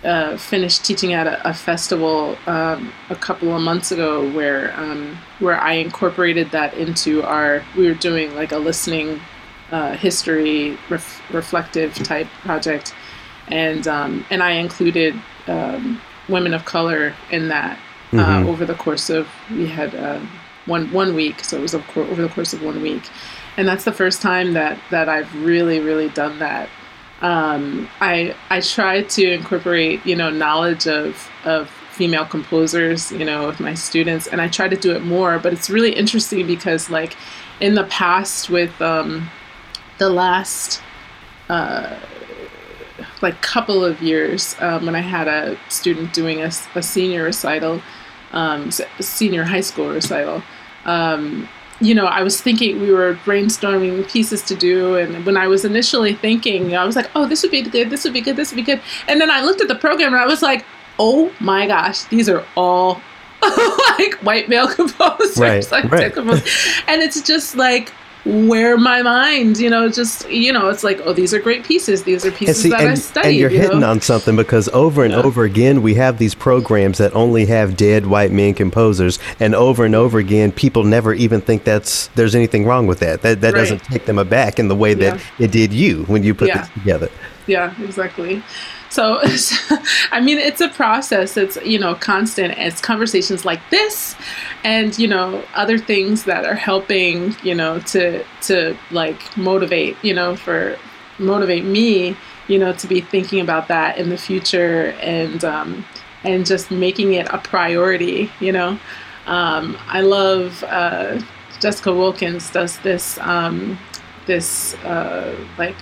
uh, finish teaching at a, a festival um, a couple of months ago where um, where I incorporated that into our we were doing like a listening uh, history ref- reflective type project. And um, and I included um, women of color in that uh, over the course of we had uh, one one week. So it was over the course of one week. And that's the first time that that I've really really done that um, I I try to incorporate you know knowledge of of female composers you know with my students and I try to do it more but it's really interesting because like in the past with um, the last uh, like couple of years um, when I had a student doing a, a senior recital um, senior high school recital um, you know, I was thinking we were brainstorming pieces to do, and when I was initially thinking, I was like, "Oh, this would be good. This would be good. This would be good." And then I looked at the program, and I was like, "Oh my gosh, these are all like white male composers, Right, like right. and it's just like." Where my mind, you know, just you know, it's like, oh, these are great pieces. These are And pieces see, that I and, studied. and you're you hitting know? on something because over and Yeah. over again, we have these programs that only have dead white men composers, and over and over again, people never even think that's there's anything wrong with that. That that Right. doesn't take them aback in the way that Yeah. it did you when you put Yeah. this together. yeah exactly so i mean it's a process. It's you know constant. It's conversations like this and you know other things that are helping you know to to like motivate you know for motivate me you know to be thinking about that in the future and um and just making it a priority you know. Um i love uh jessica wilkins does this um this uh like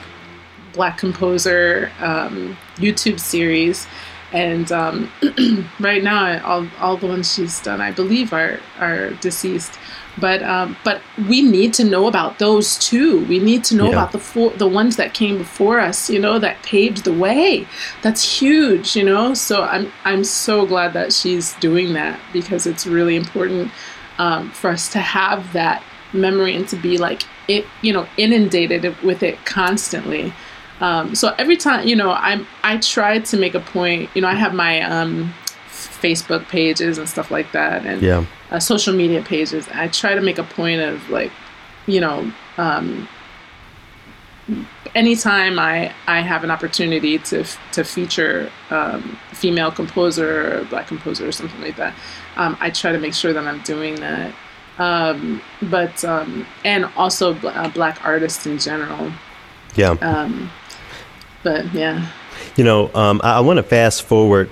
black composer um, YouTube series, and um, right now all, all the ones she's done, I believe, are are deceased. But um, but we need to know about those too. We need to know Yeah. about the four, the ones that came before us. You know that paved the way. That's huge. You know, so I'm I'm so glad that she's doing that because it's really important um, for us to have that memory and to be like it you know inundated with it constantly um, so every time you know i'm i try to make a point you know i have my um, facebook pages and stuff like that and Yeah. uh, social media pages i try to make a point of like you know um, anytime I, I have an opportunity to to feature um, female composer or black composer or something like that, um, I try to make sure that I'm doing that. Um, but um, and also uh, black artists in general. Yeah. But yeah, You know, um, I, I want to fast forward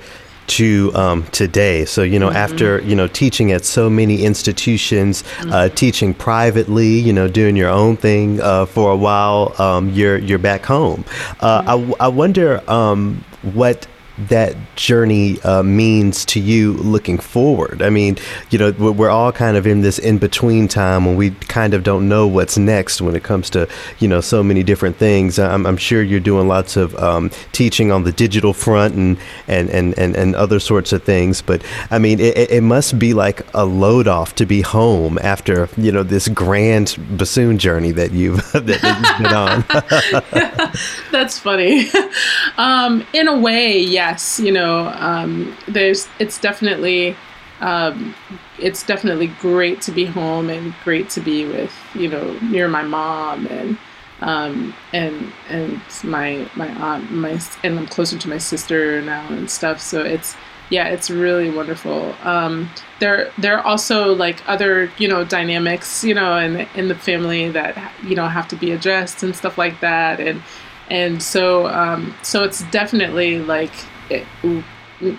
to um, today. So, you know, after, you know, teaching at so many institutions, uh, teaching privately, you know, doing your own thing uh, for a while, um, you're, you're back home. Uh, I, w- I wonder um, what that journey uh, means to you looking forward. I mean, you know, we're all kind of in this in between time when we kind of don't know what's next when it comes to, you know, so many different things. I'm, I'm sure you're doing lots of um, teaching on the digital front and, and, and, and, and other sorts of things. But I mean, it, it- must be like a load off to be home after, you know, this grand bassoon journey that you've, that, that you've been on. That's funny. um, in a way, yes. You know, um, there's. It's definitely. Um, it's definitely great to be home and great to be with you know near my mom and um, and and my my aunt my and I'm closer to my sister now and stuff. So it's yeah, it's really wonderful. Um, there there are also like other you know dynamics you know in in the family that you know have to be addressed and stuff like that and and so um, so it's definitely like it,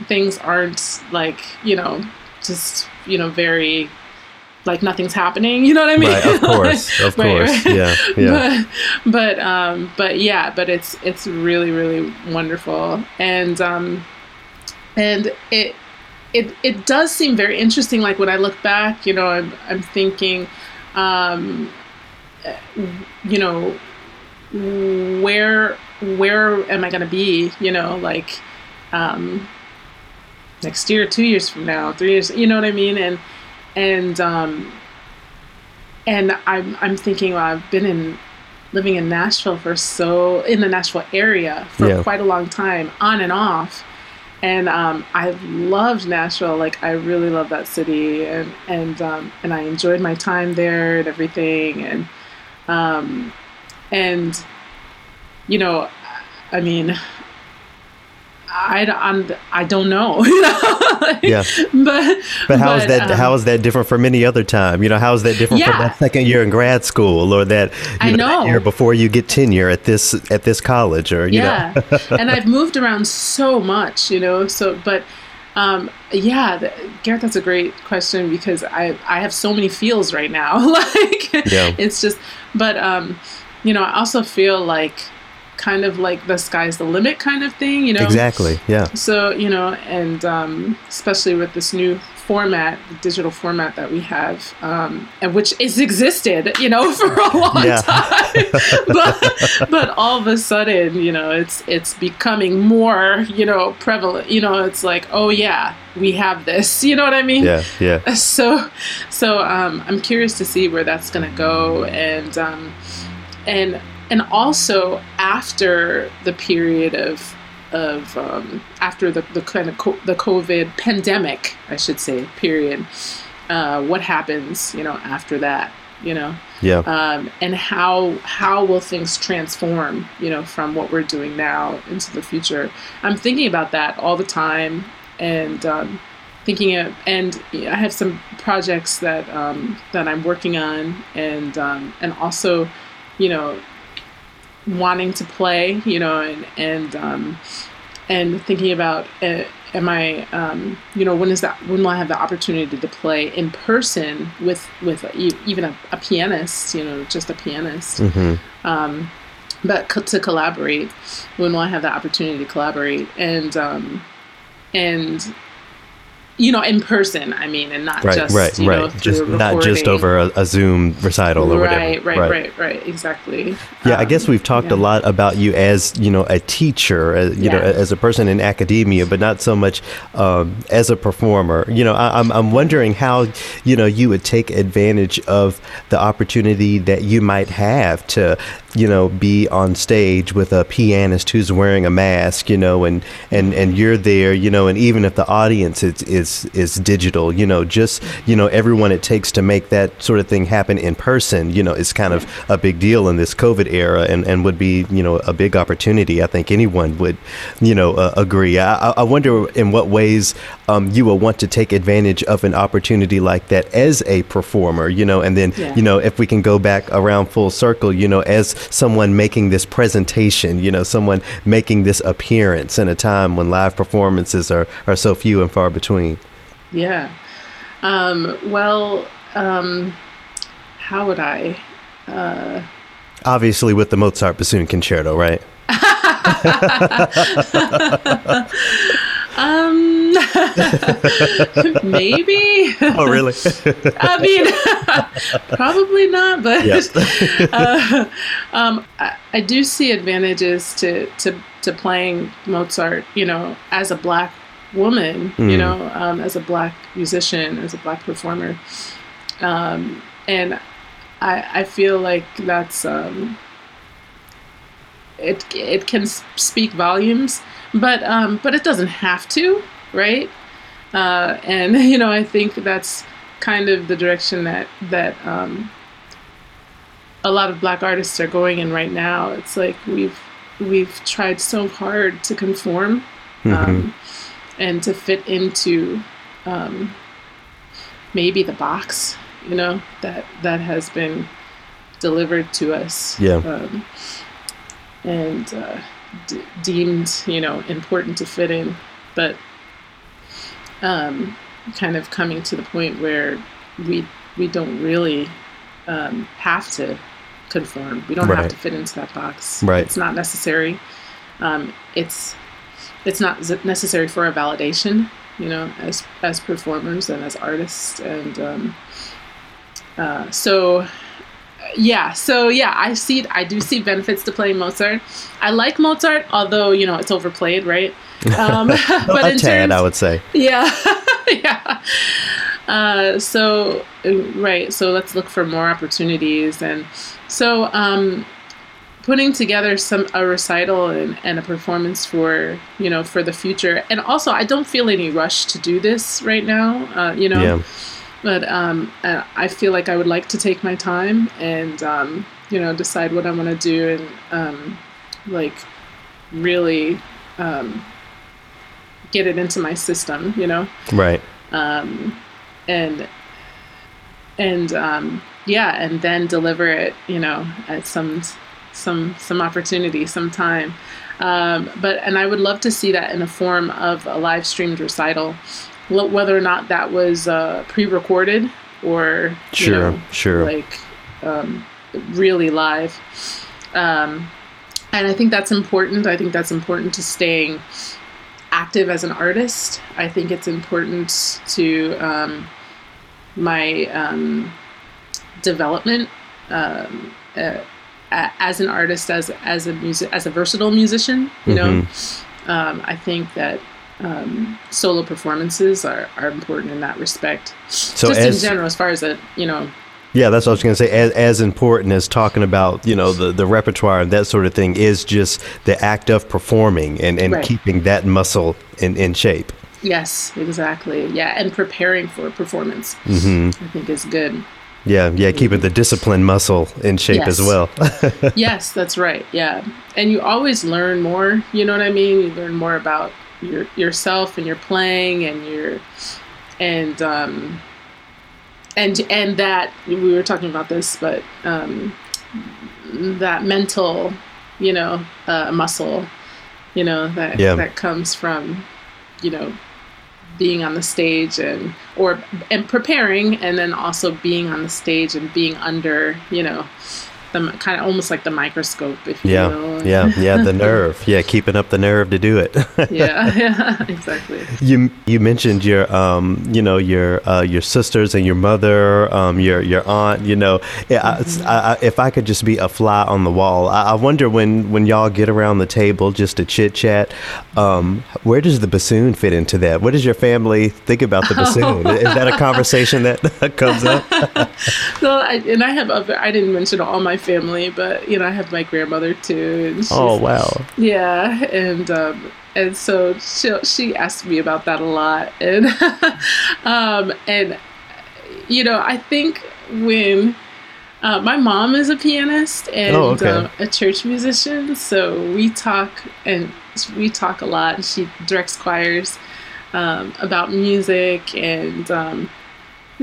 things aren't like you know just you know very like nothing's happening you know what i mean Right, of course, of course. Yeah, yeah. but but um but yeah but it's it's really really wonderful and um and it it it does seem very interesting like when i look back you know i'm, I'm thinking um you know where where am i going to be you know like um next year two years from now three years you know what i mean and and um and i'm i'm thinking well i've been in living in nashville for so in the nashville area for Yeah. quite a long time on and off and um, I've loved Nashville. Like I really love that city, and and um, and I enjoyed my time there and everything, and um, and you know, I mean, I I'm, I don't know, you know, Like, Yeah. but But how is that? um, how is that different from any other time? You know, how is that different from that second year in grad school, or that you I that know. year before you get tenure at this at this college, or you yeah know? and i've moved around so much you know so but um yeah th- garrett that's a great question because i i have so many feels right now like Yeah. it's just but um you know i also feel like kind of like the sky's the limit kind of thing you know Exactly. Yeah. so you know and um, especially with this new format the digital format that we have um, and which has existed you know for a long Yeah. time but but all of a sudden you know it's it's becoming more you know prevalent you know it's like oh yeah we have this you know what i mean Yeah. Yeah. so so um, i'm curious to see where that's going to go and um, and and also after the period of of um, after the the kind of co- the covid pandemic i should say period uh, what happens you know after that you know Yeah. um, and how how will things transform you know from what we're doing now into the future i'm thinking about that all the time and um, thinking of and i have some projects that um, that i'm working on and um, and also you know wanting to play you know and and um, and thinking about uh, am I um, you know when is that when will I have the opportunity to play in person with with e- even a, a pianist you know just a pianist? Um, but co- to collaborate when will I have the opportunity to collaborate? And um, and you know in person I mean and not Right. just right. you know, right. through Just not just over a, a Zoom recital or whatever. right, right right right exactly Yeah, I Um, guess we've talked a lot about you as you know a teacher, uh, you know, as a person in academia, but not so much um, as a performer. You know, I, I'm I'm wondering how you know you would take advantage of the opportunity that you might have to you know be on stage with a pianist who's wearing a mask, you know, and and and you're there, you know, and even if the audience is is is digital, you know, just you know everyone it takes to make that sort of thing happen in person, you know, is kind of a big deal in this COVID era, and and would be you know a big opportunity. I think anyone would, you know, uh, agree. I- I wonder in what ways um, you will want to take advantage of an opportunity like that as a performer, you know, and then Yeah. you know if we can go back around full circle, you know, as someone making this presentation, you know, someone making this appearance in a time when live performances are are so few and far between. Yeah. Um, well, um, how would I? Obviously, with the Mozart bassoon concerto, right? um, maybe. Oh, really? I mean, probably not, but Yes. uh, um, I, I do see advantages to, to to playing Mozart. You know, as a black woman, you Mm. know, um, as a black musician, as a black performer, um, and I I feel like that's um, it. It can speak volumes, but um, but it doesn't have to, right? uh, and you know I think that's kind of the direction that that um, a lot of black artists are going in right now. It's like we've we've tried so hard to conform um, and to fit into um, maybe the box, you know that that has been delivered to us. Yeah. Um, and uh, d- deemed, you know, important to fit in, but um, kind of coming to the point where we we don't really um, have to conform. We don't Right. have to fit into that box. Right. It's not necessary. Um, it's it's not z- necessary for our validation. You know, as as performers and as artists, and um, uh, so yeah so yeah i see i do see benefits to playing mozart i like mozart although you know it's overplayed right um, but a in tad, terms, I would say. yeah. Yeah. Uh, so uh, right. So let's look for more opportunities. And so um, putting together some a recital and, and a performance for you know for the future. And also i don't feel any rush to do this right now uh, you know. Yeah. but um, I feel like I would like to take my time and um, you know decide what I want to do and um, like really um, get it into my system, you know, Right. um, and and um, yeah, and then deliver it, you know, at some some some opportunity, some time. Um, but and I would love to see that in the form of a live streamed recital, Wh- whether or not that was uh, pre-recorded or Sure, know, sure. like um, really live. Um, and I think that's important. I think that's important to staying active as an artist. I think it's important to um, my um, development um, uh, as an artist, as as a music, as a versatile musician. You know, um, I think that um, solo performances are, are important in that respect. So Just as- in general, as far as a you know, Yeah, that's what I was going to say. As, as important as talking about, you know, the, the repertoire and that sort of thing is just the act of performing and, and Right. keeping that muscle in, in shape. yes, exactly, yeah, and preparing for a performance, I think is good. Yeah, yeah, keeping the discipline muscle in shape as well. yes, that's right. Yeah, and you always learn more. You know what I mean? You learn more about your yourself and your playing and your and um and and that we were talking about this, but um that mental, you know, uh, muscle, you know that Yeah. that comes from you know being on the stage and or and preparing and then also being on the stage and being under you know the kind of almost like the microscope if you yeah, will yeah, yeah, the nerve. Yeah, keeping up the nerve to do it. yeah yeah exactly You you mentioned your um you know your uh, your sisters and your mother um your your aunt you know yeah, Mm-hmm. I, I, if I could just be a fly on the wall I, I wonder when when y'all get around the table just to chit chat um where does the bassoon fit into that what does your family think about the bassoon is that a conversation that comes up well, I, and i have other i didn't mention all my family but you know i have my grandmother too and she's, oh wow Yeah, and um, and so she she asked me about that a lot, and um, and you know I think when uh, my mom is a pianist and Oh, okay. um, a church musician, so we talk and we talk a lot. And she directs choirs um, about music and. Um,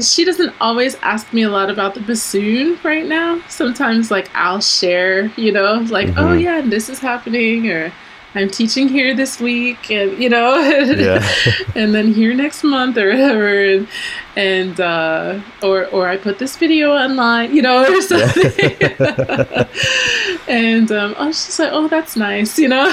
she doesn't always ask me a lot about the bassoon right now. Sometimes, like, I'll share, you know, like, oh, yeah, and this is happening, or I'm teaching here this week, and, you know, Yeah. and then here next month, or whatever. And, and uh, or, or I put this video online, you know, or something. and um, I was just like, oh, that's nice, you know.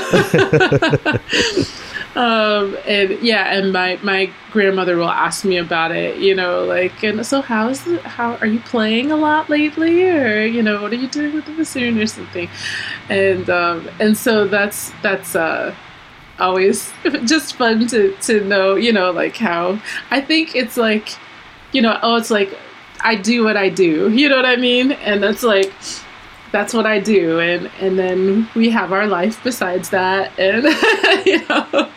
Um, and yeah, and my my grandmother will ask me about it, you know, like, and so how's the, how are you playing a lot lately, or you know, what are you doing with the bassoon or something, and um, and so that's that's uh always just fun to to know, you know, like how I think it's like, you know, oh, it's like I do what I do, you know what I mean, and that's like that's what I do, and and then we have our life besides that, and you know,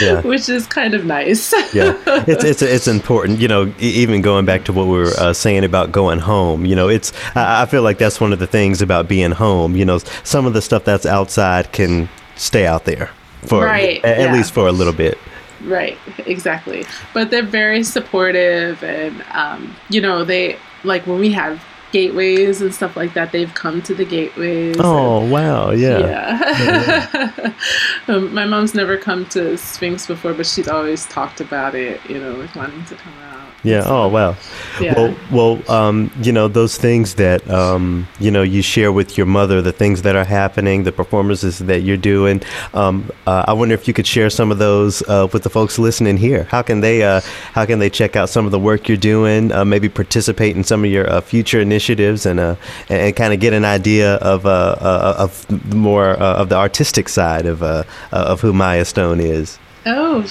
Yeah. which is kind of nice. yeah, it's it's it's important. You know, even going back to what we were uh, saying about going home. You know, it's I, I feel like that's one of the things about being home. You know, some of the stuff that's outside can stay out there for Right, at yeah. least for a little bit. Right, exactly. But they're very supportive, and um, you know, they like when we have gateways and stuff like that. They've come to the gateways. and- Oh wow, yeah. yeah. um, my mom's never come to Sphinx before, but she's always talked about it. You know, like wanting to come out. Yeah. Oh wow. Yeah. Well, well, um, you know those things that um, you know you share with your mother, the things that are happening, the performances that you're doing. Um, uh, I wonder if you could share some of those uh, with the folks listening here. How can they uh, How can they check out some of the work you're doing? Uh, maybe participate in some of your uh, future initiatives and uh, and, and kind of get an idea of uh, uh, of more uh, of the artistic side of of who Maya Stone is. Oh,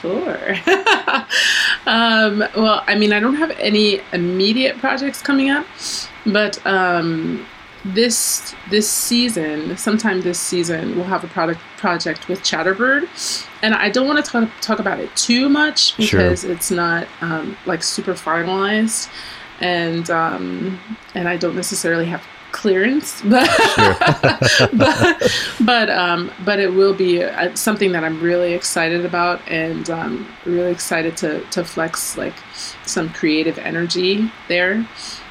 sure. um, well, I mean, I don't have any immediate projects coming up, but um, this this season, sometime this season, we'll have a product project with Chatterbird, and I don't want to talk talk about it too much Sure. because it's not um, like super finalized, and um, and I don't necessarily have clearance, but but but um, but it will be uh, something that I'm really excited about, and um, really excited to to flex like some creative energy there.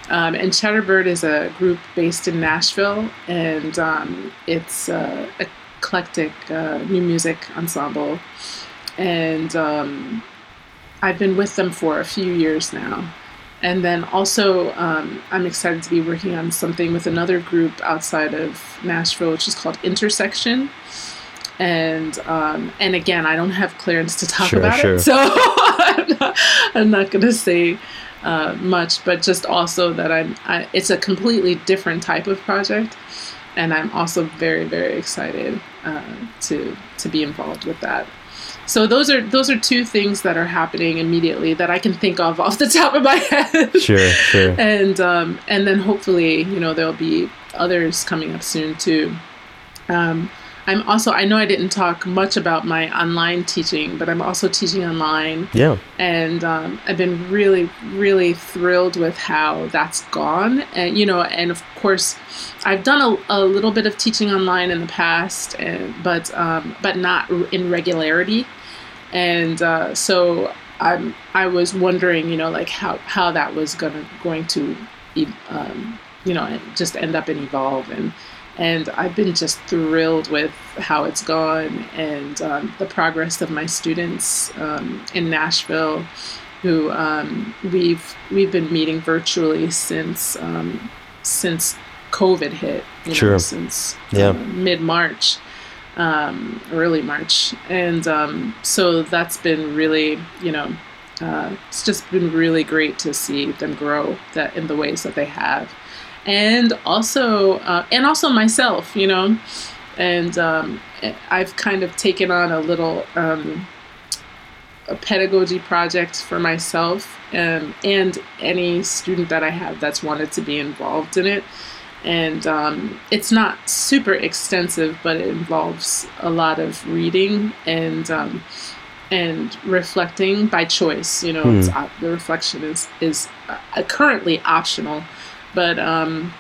Um, and Chatterbird is a group based in Nashville, and um, it's uh, eclectic uh, new music ensemble, and um, I've been with them for a few years now. And then also, um, I'm excited to be working on something with another group outside of Nashville, which is called Intersection. And um, and again, I don't have clearance to talk Sure, about sure. it, so I'm not, I'm not going to say uh, much. But just also that I'm, I, it's a completely different type of project, and I'm also very very excited uh, to to be involved with that. So those are those are two things that are happening immediately that I can think of off the top of my head. Sure, sure. and um, and then hopefully you know there'll be others coming up soon too. Um, I'm also I know I didn't talk much about my online teaching, but I'm also teaching online Yeah. and um, I've been really, really thrilled with how that's gone. And you know, and of course, I've done a, a little bit of teaching online in the past, and but um, but not in regularity. And uh, so I'm I was wondering, you know, like how how that was gonna going to, um, you know, just end up and evolve and. And I've been just thrilled with how it's gone and um, the progress of my students um, in Nashville, who um, we've we've been meeting virtually since um, since COVID hit. You know, since Yeah. mid March, um, early March, and um, so that's been really you know. Uh, it's just been really great to see them grow that in the ways that they have and also uh, and also myself you know? And um, i've kind of taken on a little um, a pedagogy project for myself um, and any student that i have that's wanted to be involved in it. And um, it's not super extensive but it involves a lot of reading and um, and reflecting by choice you know? It's, op- the reflection is is uh, currently optional but um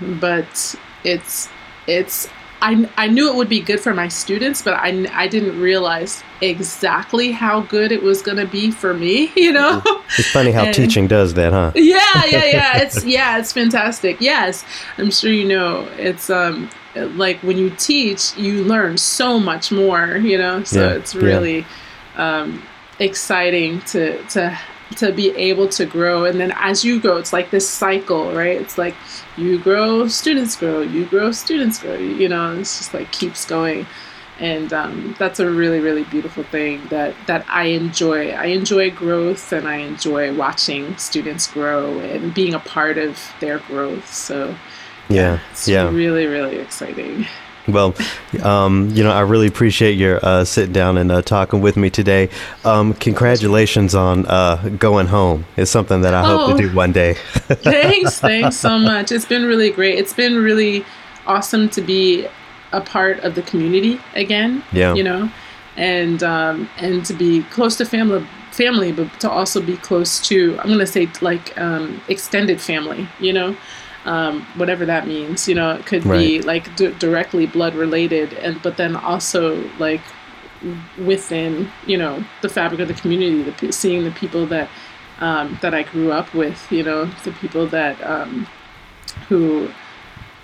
but it's it's I, I knew it would be good for my students but I, I didn't realize exactly how good it was going to be for me you know? It's funny how And- teaching does that, huh? yeah yeah yeah. It's yeah it's fantastic. Yes i'm sure you know. It's um like when you teach you learn so much more you know? So Yeah, it's yeah. really um exciting to to to be able to grow. And then as you grow it's like this cycle right? It's like you grow students grow you grow students grow you know it's just like keeps going. And um, that's a really really beautiful thing that that i enjoy. I enjoy growth and i enjoy watching students grow and being a part of their growth. So Yeah, it's yeah. really really exciting Well, um, you know, I really appreciate your uh, sitting down and uh, talking with me today. Um, congratulations on uh, going home. It's something that I hope Oh. to do one day. thanks thanks so much it's been really great it's been really awesome to be a part of the community again Yeah. you know and um and to be close to family family but to also be close to i'm gonna say like um extended family you know um whatever that means you know it could be like d- directly blood related and but then also like within you know the fabric of the community the, seeing the people that um, that I grew up with you know the people that um, who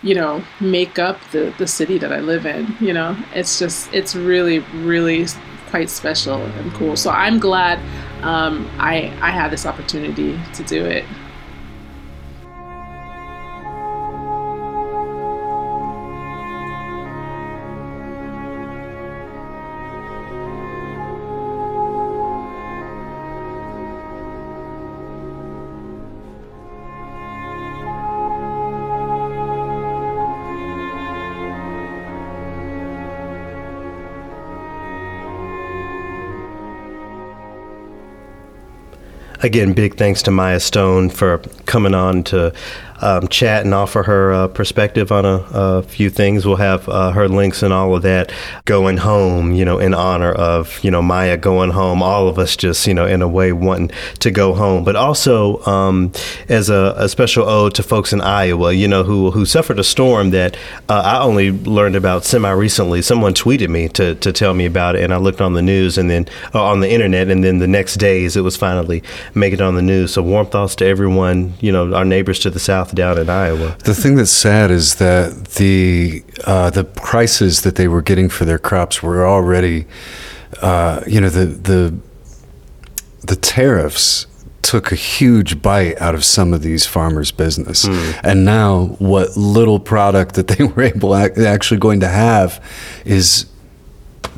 you know make up the the city that I live in you know? It's just it's really really quite special and cool. So I'm glad um, I I had this opportunity to do it Again, big thanks to Maya Stone for coming on to um, chat and offer her uh, perspective on a, a few things. We'll have uh, her links and all of that going home, you know, in honor of, you know, Maya going home. All of us just, you know, in a way wanting to go home, but also um, as a, a special ode to folks in Iowa, you know, who, who suffered a storm that uh, I only learned about semi recently. Someone tweeted me to, to tell me about it, and I looked on the news and then uh, on the internet, and then the next days it was finally making it on the news. So warm thoughts to everyone, you know, our neighbors to the south down in Iowa. The thing that's sad is that the uh, the prices that they were getting for their crops were already, uh, you know, the the the tariffs took a huge bite out of some of these farmers' business, and now what little product that they were able ac- actually going to have is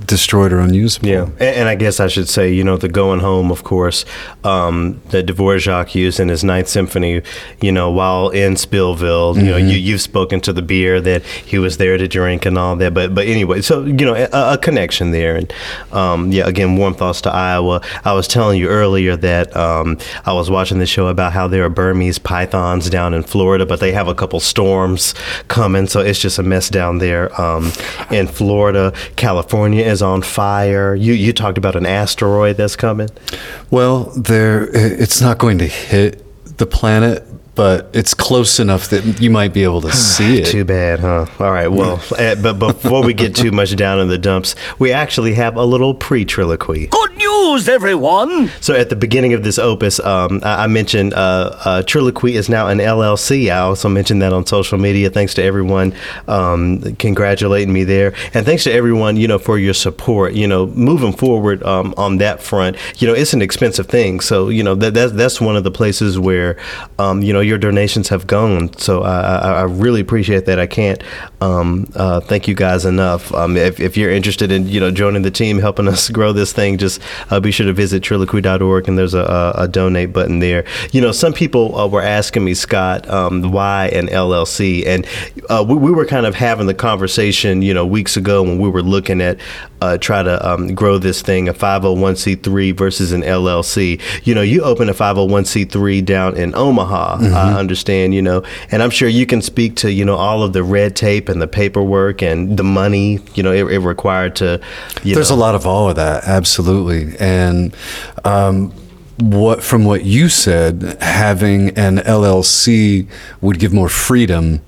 destroyed or unusable. Yeah, and, and I guess I should say, you know, the going home, of course, um, that Dvorak used in his Ninth Symphony. You know, while in Spillville, you know, you you've spoken to the beer that he was there to drink and all that. But but anyway, so you know, a, a connection there, and um, yeah, again, warm thoughts to Iowa. I was telling you earlier that um, I was watching the show about how there are Burmese pythons down in Florida, but they have a couple storms coming, so it's just a mess down there um, in Florida. California is on fire. You you talked about an asteroid that's coming. Well, there it's not going to hit the planet, but it's close enough that you might be able to see it. Too bad, huh? All right. Well, uh, but before we get too much down in the dumps, we actually have a little pre-triloquy. Good news, everyone! So at the beginning of this opus, um, I, I mentioned uh, uh, Triloquy is now an LLC. I also mentioned that on social media. Thanks to everyone um, congratulating me there, and thanks to everyone you know for your support. You know, moving forward um, on that front, you know, it's an expensive thing. So you know that that's, that's one of the places where um, you know your donations have gone. So I, I, I really appreciate that. I can't um, uh, thank you guys enough. Um, if, if you're interested in you know joining the team, helping us grow this thing, just uh, be sure to visit triloquy.org and there's a, a, a donate button there. You know, some people uh, were asking me, Scott, um, why an LLC, and uh, we, we were kind of having the conversation, you know, weeks ago when we were looking at uh, try to um, grow this thing, a 501c3 versus an LLC. You know, you open a 501c3 down in Omaha, I understand, you know, and I'm sure you can speak to, you know, all of the red tape and the paperwork and the money, you know, it, it required to, you There's know. a lot of all of that, absolutely. And um, what from what you said, having an LLC would give more freedom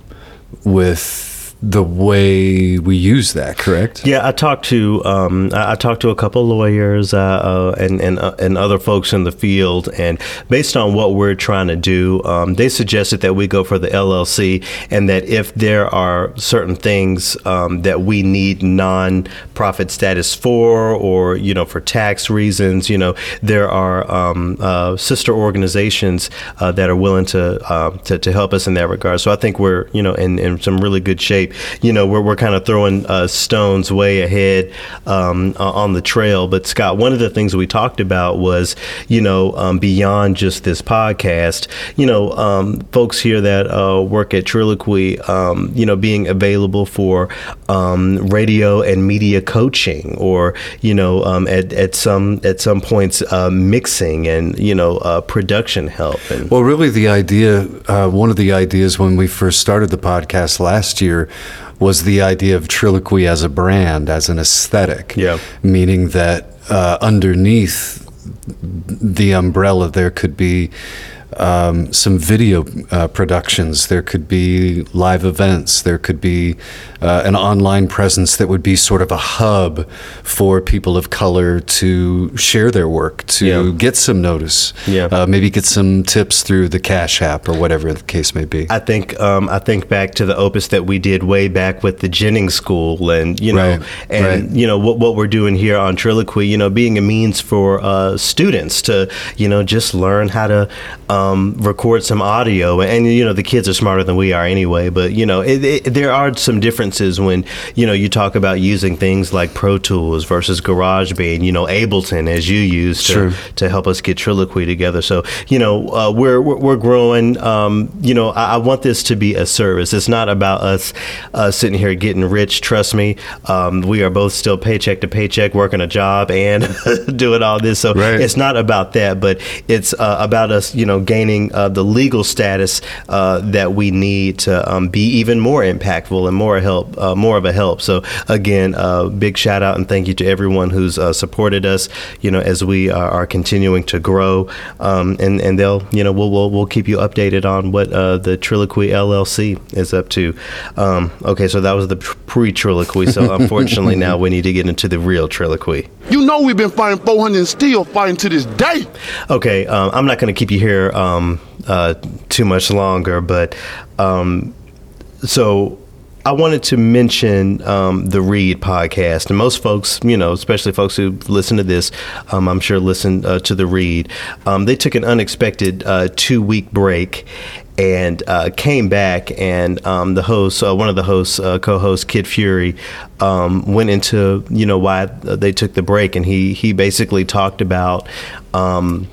with the way we use that, correct? Yeah, I talked to um, I talked to a couple lawyers uh, uh, and and uh, and other folks in the field, and based on what we're trying to do, um, they suggested that we go for the LLC, and that if there are certain things um, that we need non-profit status for, or you know for tax reasons, you know there are um, uh, sister organizations uh, that are willing to, uh, to to help us in that regard. So I think we're you know in, in some really good shape. You know we're we're kind of throwing uh, stones way ahead um, on the trail. But Scott, one of the things we talked about was you know um, beyond just this podcast, you know um, folks here that uh, work at Triloquy, um, you know being available for um, radio and media coaching, or you know um, at, at some at some points uh, mixing and you know uh, production help and Well, really, the idea, uh, one of the ideas when we first started the podcast last year was the idea of Triloquy as a brand, as an aesthetic. Yeah. Meaning that uh, underneath the umbrella, there could be um, some video uh, productions, there could be live events, there could be uh, an online presence that would be sort of a hub for people of color to share their work, to Yeah. get some notice, Yeah. uh, maybe get some tips through the Cash App or whatever the case may be. I think um, I think back to the opus that we did way back with the Jennings School, and you know, Right, and right. you know what what we're doing here on Triloquy, you know, being a means for uh, students to you know just learn how to um, record some audio, and you know the kids are smarter than we are anyway, but you know it, it, there are some differences when you know you talk about using things like Pro Tools versus GarageBand, you know, Ableton as you use to to help us get Triloquy together. So you know, uh, we're, we're we're growing. Um, you know, I, I want this to be a service. It's not about us uh, sitting here getting rich. Trust me, um, we are both still paycheck to paycheck, working a job and doing all this. So Right. it's not about that, but it's uh, about us. You know, gaining uh, the legal status uh, that we need to um, be even more impactful and more help, uh, more of a help. So again, uh, big shout out and thank you to everyone who's uh, supported us. You know, as we are, are continuing to grow, um, and and they'll you know we'll we'll, we'll keep you updated on what uh, the Triloquy LLC is up to. Um, okay, so that was the pre Triloquy. So unfortunately, now we need to get into the real Triloquy. You know we've been fighting 400 and still fighting to this day. Okay, um, I'm not going to keep you here um, uh, too much longer, but um, so I wanted to mention um, the Read podcast, and most folks, you know, especially folks who listen to this, um, I'm sure listen uh, to the Read. Um, they took an unexpected uh, two week break. And uh, came back, and um, the host, uh, one of the hosts, uh, co-host Kid Fury, um, went into you know why they took the break, and he he basically talked about um,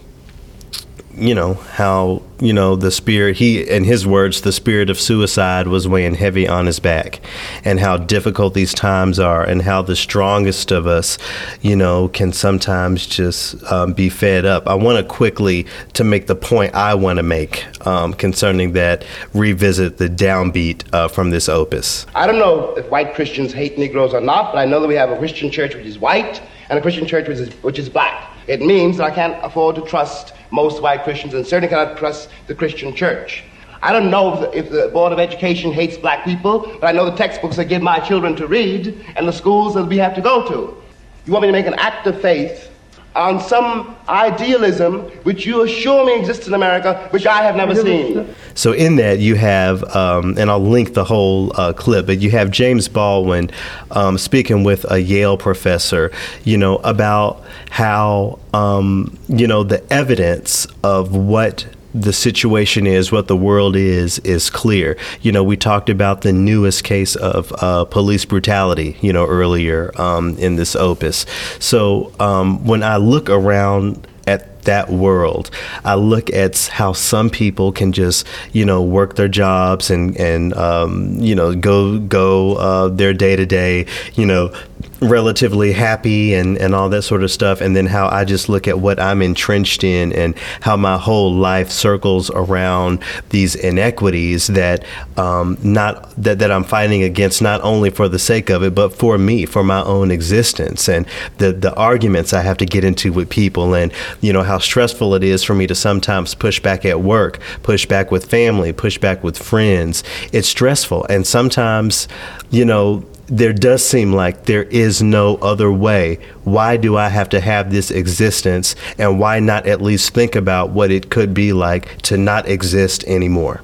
you know how you know the spirit he in his words the spirit of suicide was weighing heavy on his back and how difficult these times are and how the strongest of us you know can sometimes just um, be fed up i want to quickly to make the point i want to make um, concerning that revisit the downbeat uh, from this opus I don't know if white Christians hate Negroes or not, but I know that we have a Christian church which is white and a Christian church which is, which is black. It means that I can't afford to trust most white Christians and certainly cannot trust the Christian church. I don't know if the, Board of Education hates black people, but I know the textbooks that give my children to read and the schools that we have to go to. You want me to make an act of faith on some idealism which you assure me exists in America, which I have never seen. So in that you have, um, and I'll link the whole uh, clip, but you have James Baldwin um, speaking with a Yale professor, you know, about how um, you know the evidence of what the situation is, what the world is, is clear. You know, we talked about the newest case of uh, police brutality, you know, earlier um, in this opus. So um, when I look around at that world, I look at how some people can just, you know, work their jobs and and um, you know go go uh, their day to day, you know, relatively happy and, and all that sort of stuff and then how I just look at what I'm entrenched in and how my whole life circles around these inequities that um, not that, that I'm fighting against not only for the sake of it but for me for my own existence. And the the arguments I have to get into with people and you know how stressful it is for me to sometimes push back at work push back with family push back with friends. It's stressful. And sometimes you know there does seem like there is no other way. Why do I have to have this existence? And why not at least think about what it could be like to not exist anymore?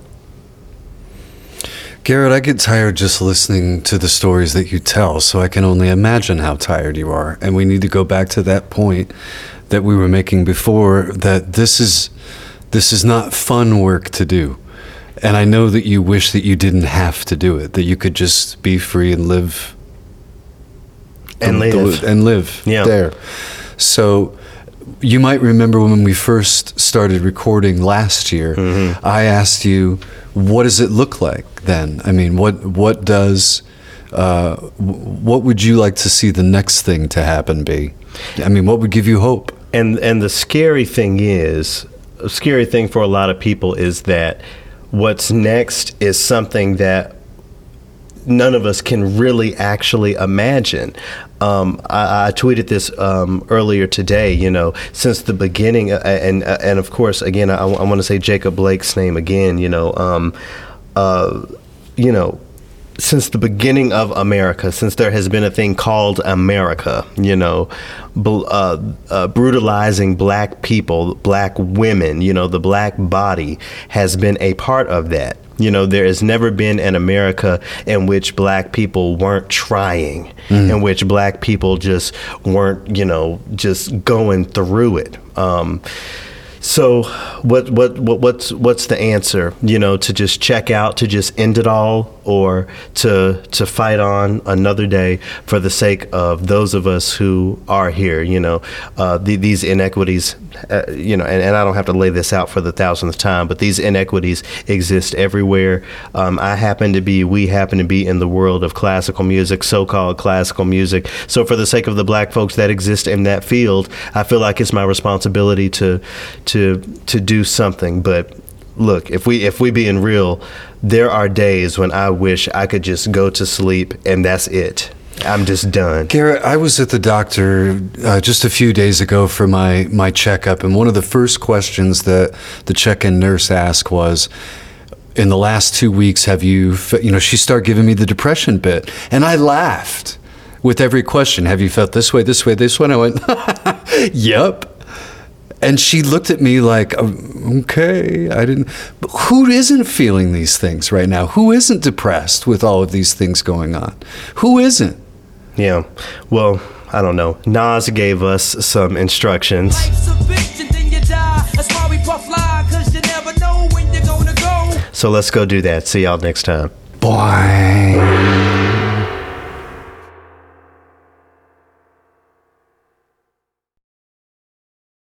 Garrett, I get tired just listening to the stories that you tell, so I can only imagine how tired you are. And we need to go back to that point that we were making before that this is this is not fun work to do. And I know that you wish that you didn't have to do it, that you could just be free and live And the- the- live. and live Yeah. there. So you might remember when we first started recording last year, Mm-hmm. I asked you, what does it look like then? I mean, what what does uh, what would you like to see the next thing to happen be? I mean, what would give you hope? And and the scary thing is, a scary thing for a lot of people is that what's next is something that none of us can really actually imagine. Um, I, I tweeted this um, earlier today. You know, since the beginning, uh, and uh, and of course, again, I, I want to say Jacob Blake's name again. You know, um, uh, you know, since the beginning of America, since there has been a thing called America, you know, bl- uh, uh, brutalizing black people, black women, you know, the black body has been a part of that. You know, there has never been an America in which black people weren't trying, in which black people just weren't, you know, just going through it. Um, so what what what what's what's the answer? You know, to just check out, to just end it all, or to to fight on another day for the sake of those of us who are here. You know, uh, the, these inequities. Uh, you know, and, and I don't have to lay this out for the thousandth time, but these inequities exist everywhere. Um, I happen to be, we happen to be in the world of classical music, so-called classical music. So for the sake of the black folks that exist in that field, I feel like it's my responsibility to to to to do something. But look, if we if we being real, there are days when I wish I could just go to sleep and that's it. I'm just done. Garrett, I was at the doctor uh, just a few days ago for my, my checkup, and one of the first questions that the check in nurse asked was, in the last two weeks, have you, you know, she started giving me the depression bit, and I laughed with every question. Have you felt this way, this way, this way? And I went, yep. And she looked at me like, "Um, okay, I didn't. But who isn't feeling these things right now? Who isn't depressed with all of these things going on? Who isn't? Yeah. Well, I don't know. Nas gave us some instructions. Life's a bitch and then you die. That's why we puff lie, cause you never know when you're gonna go. So let's go do that. See y'all next time. Boing.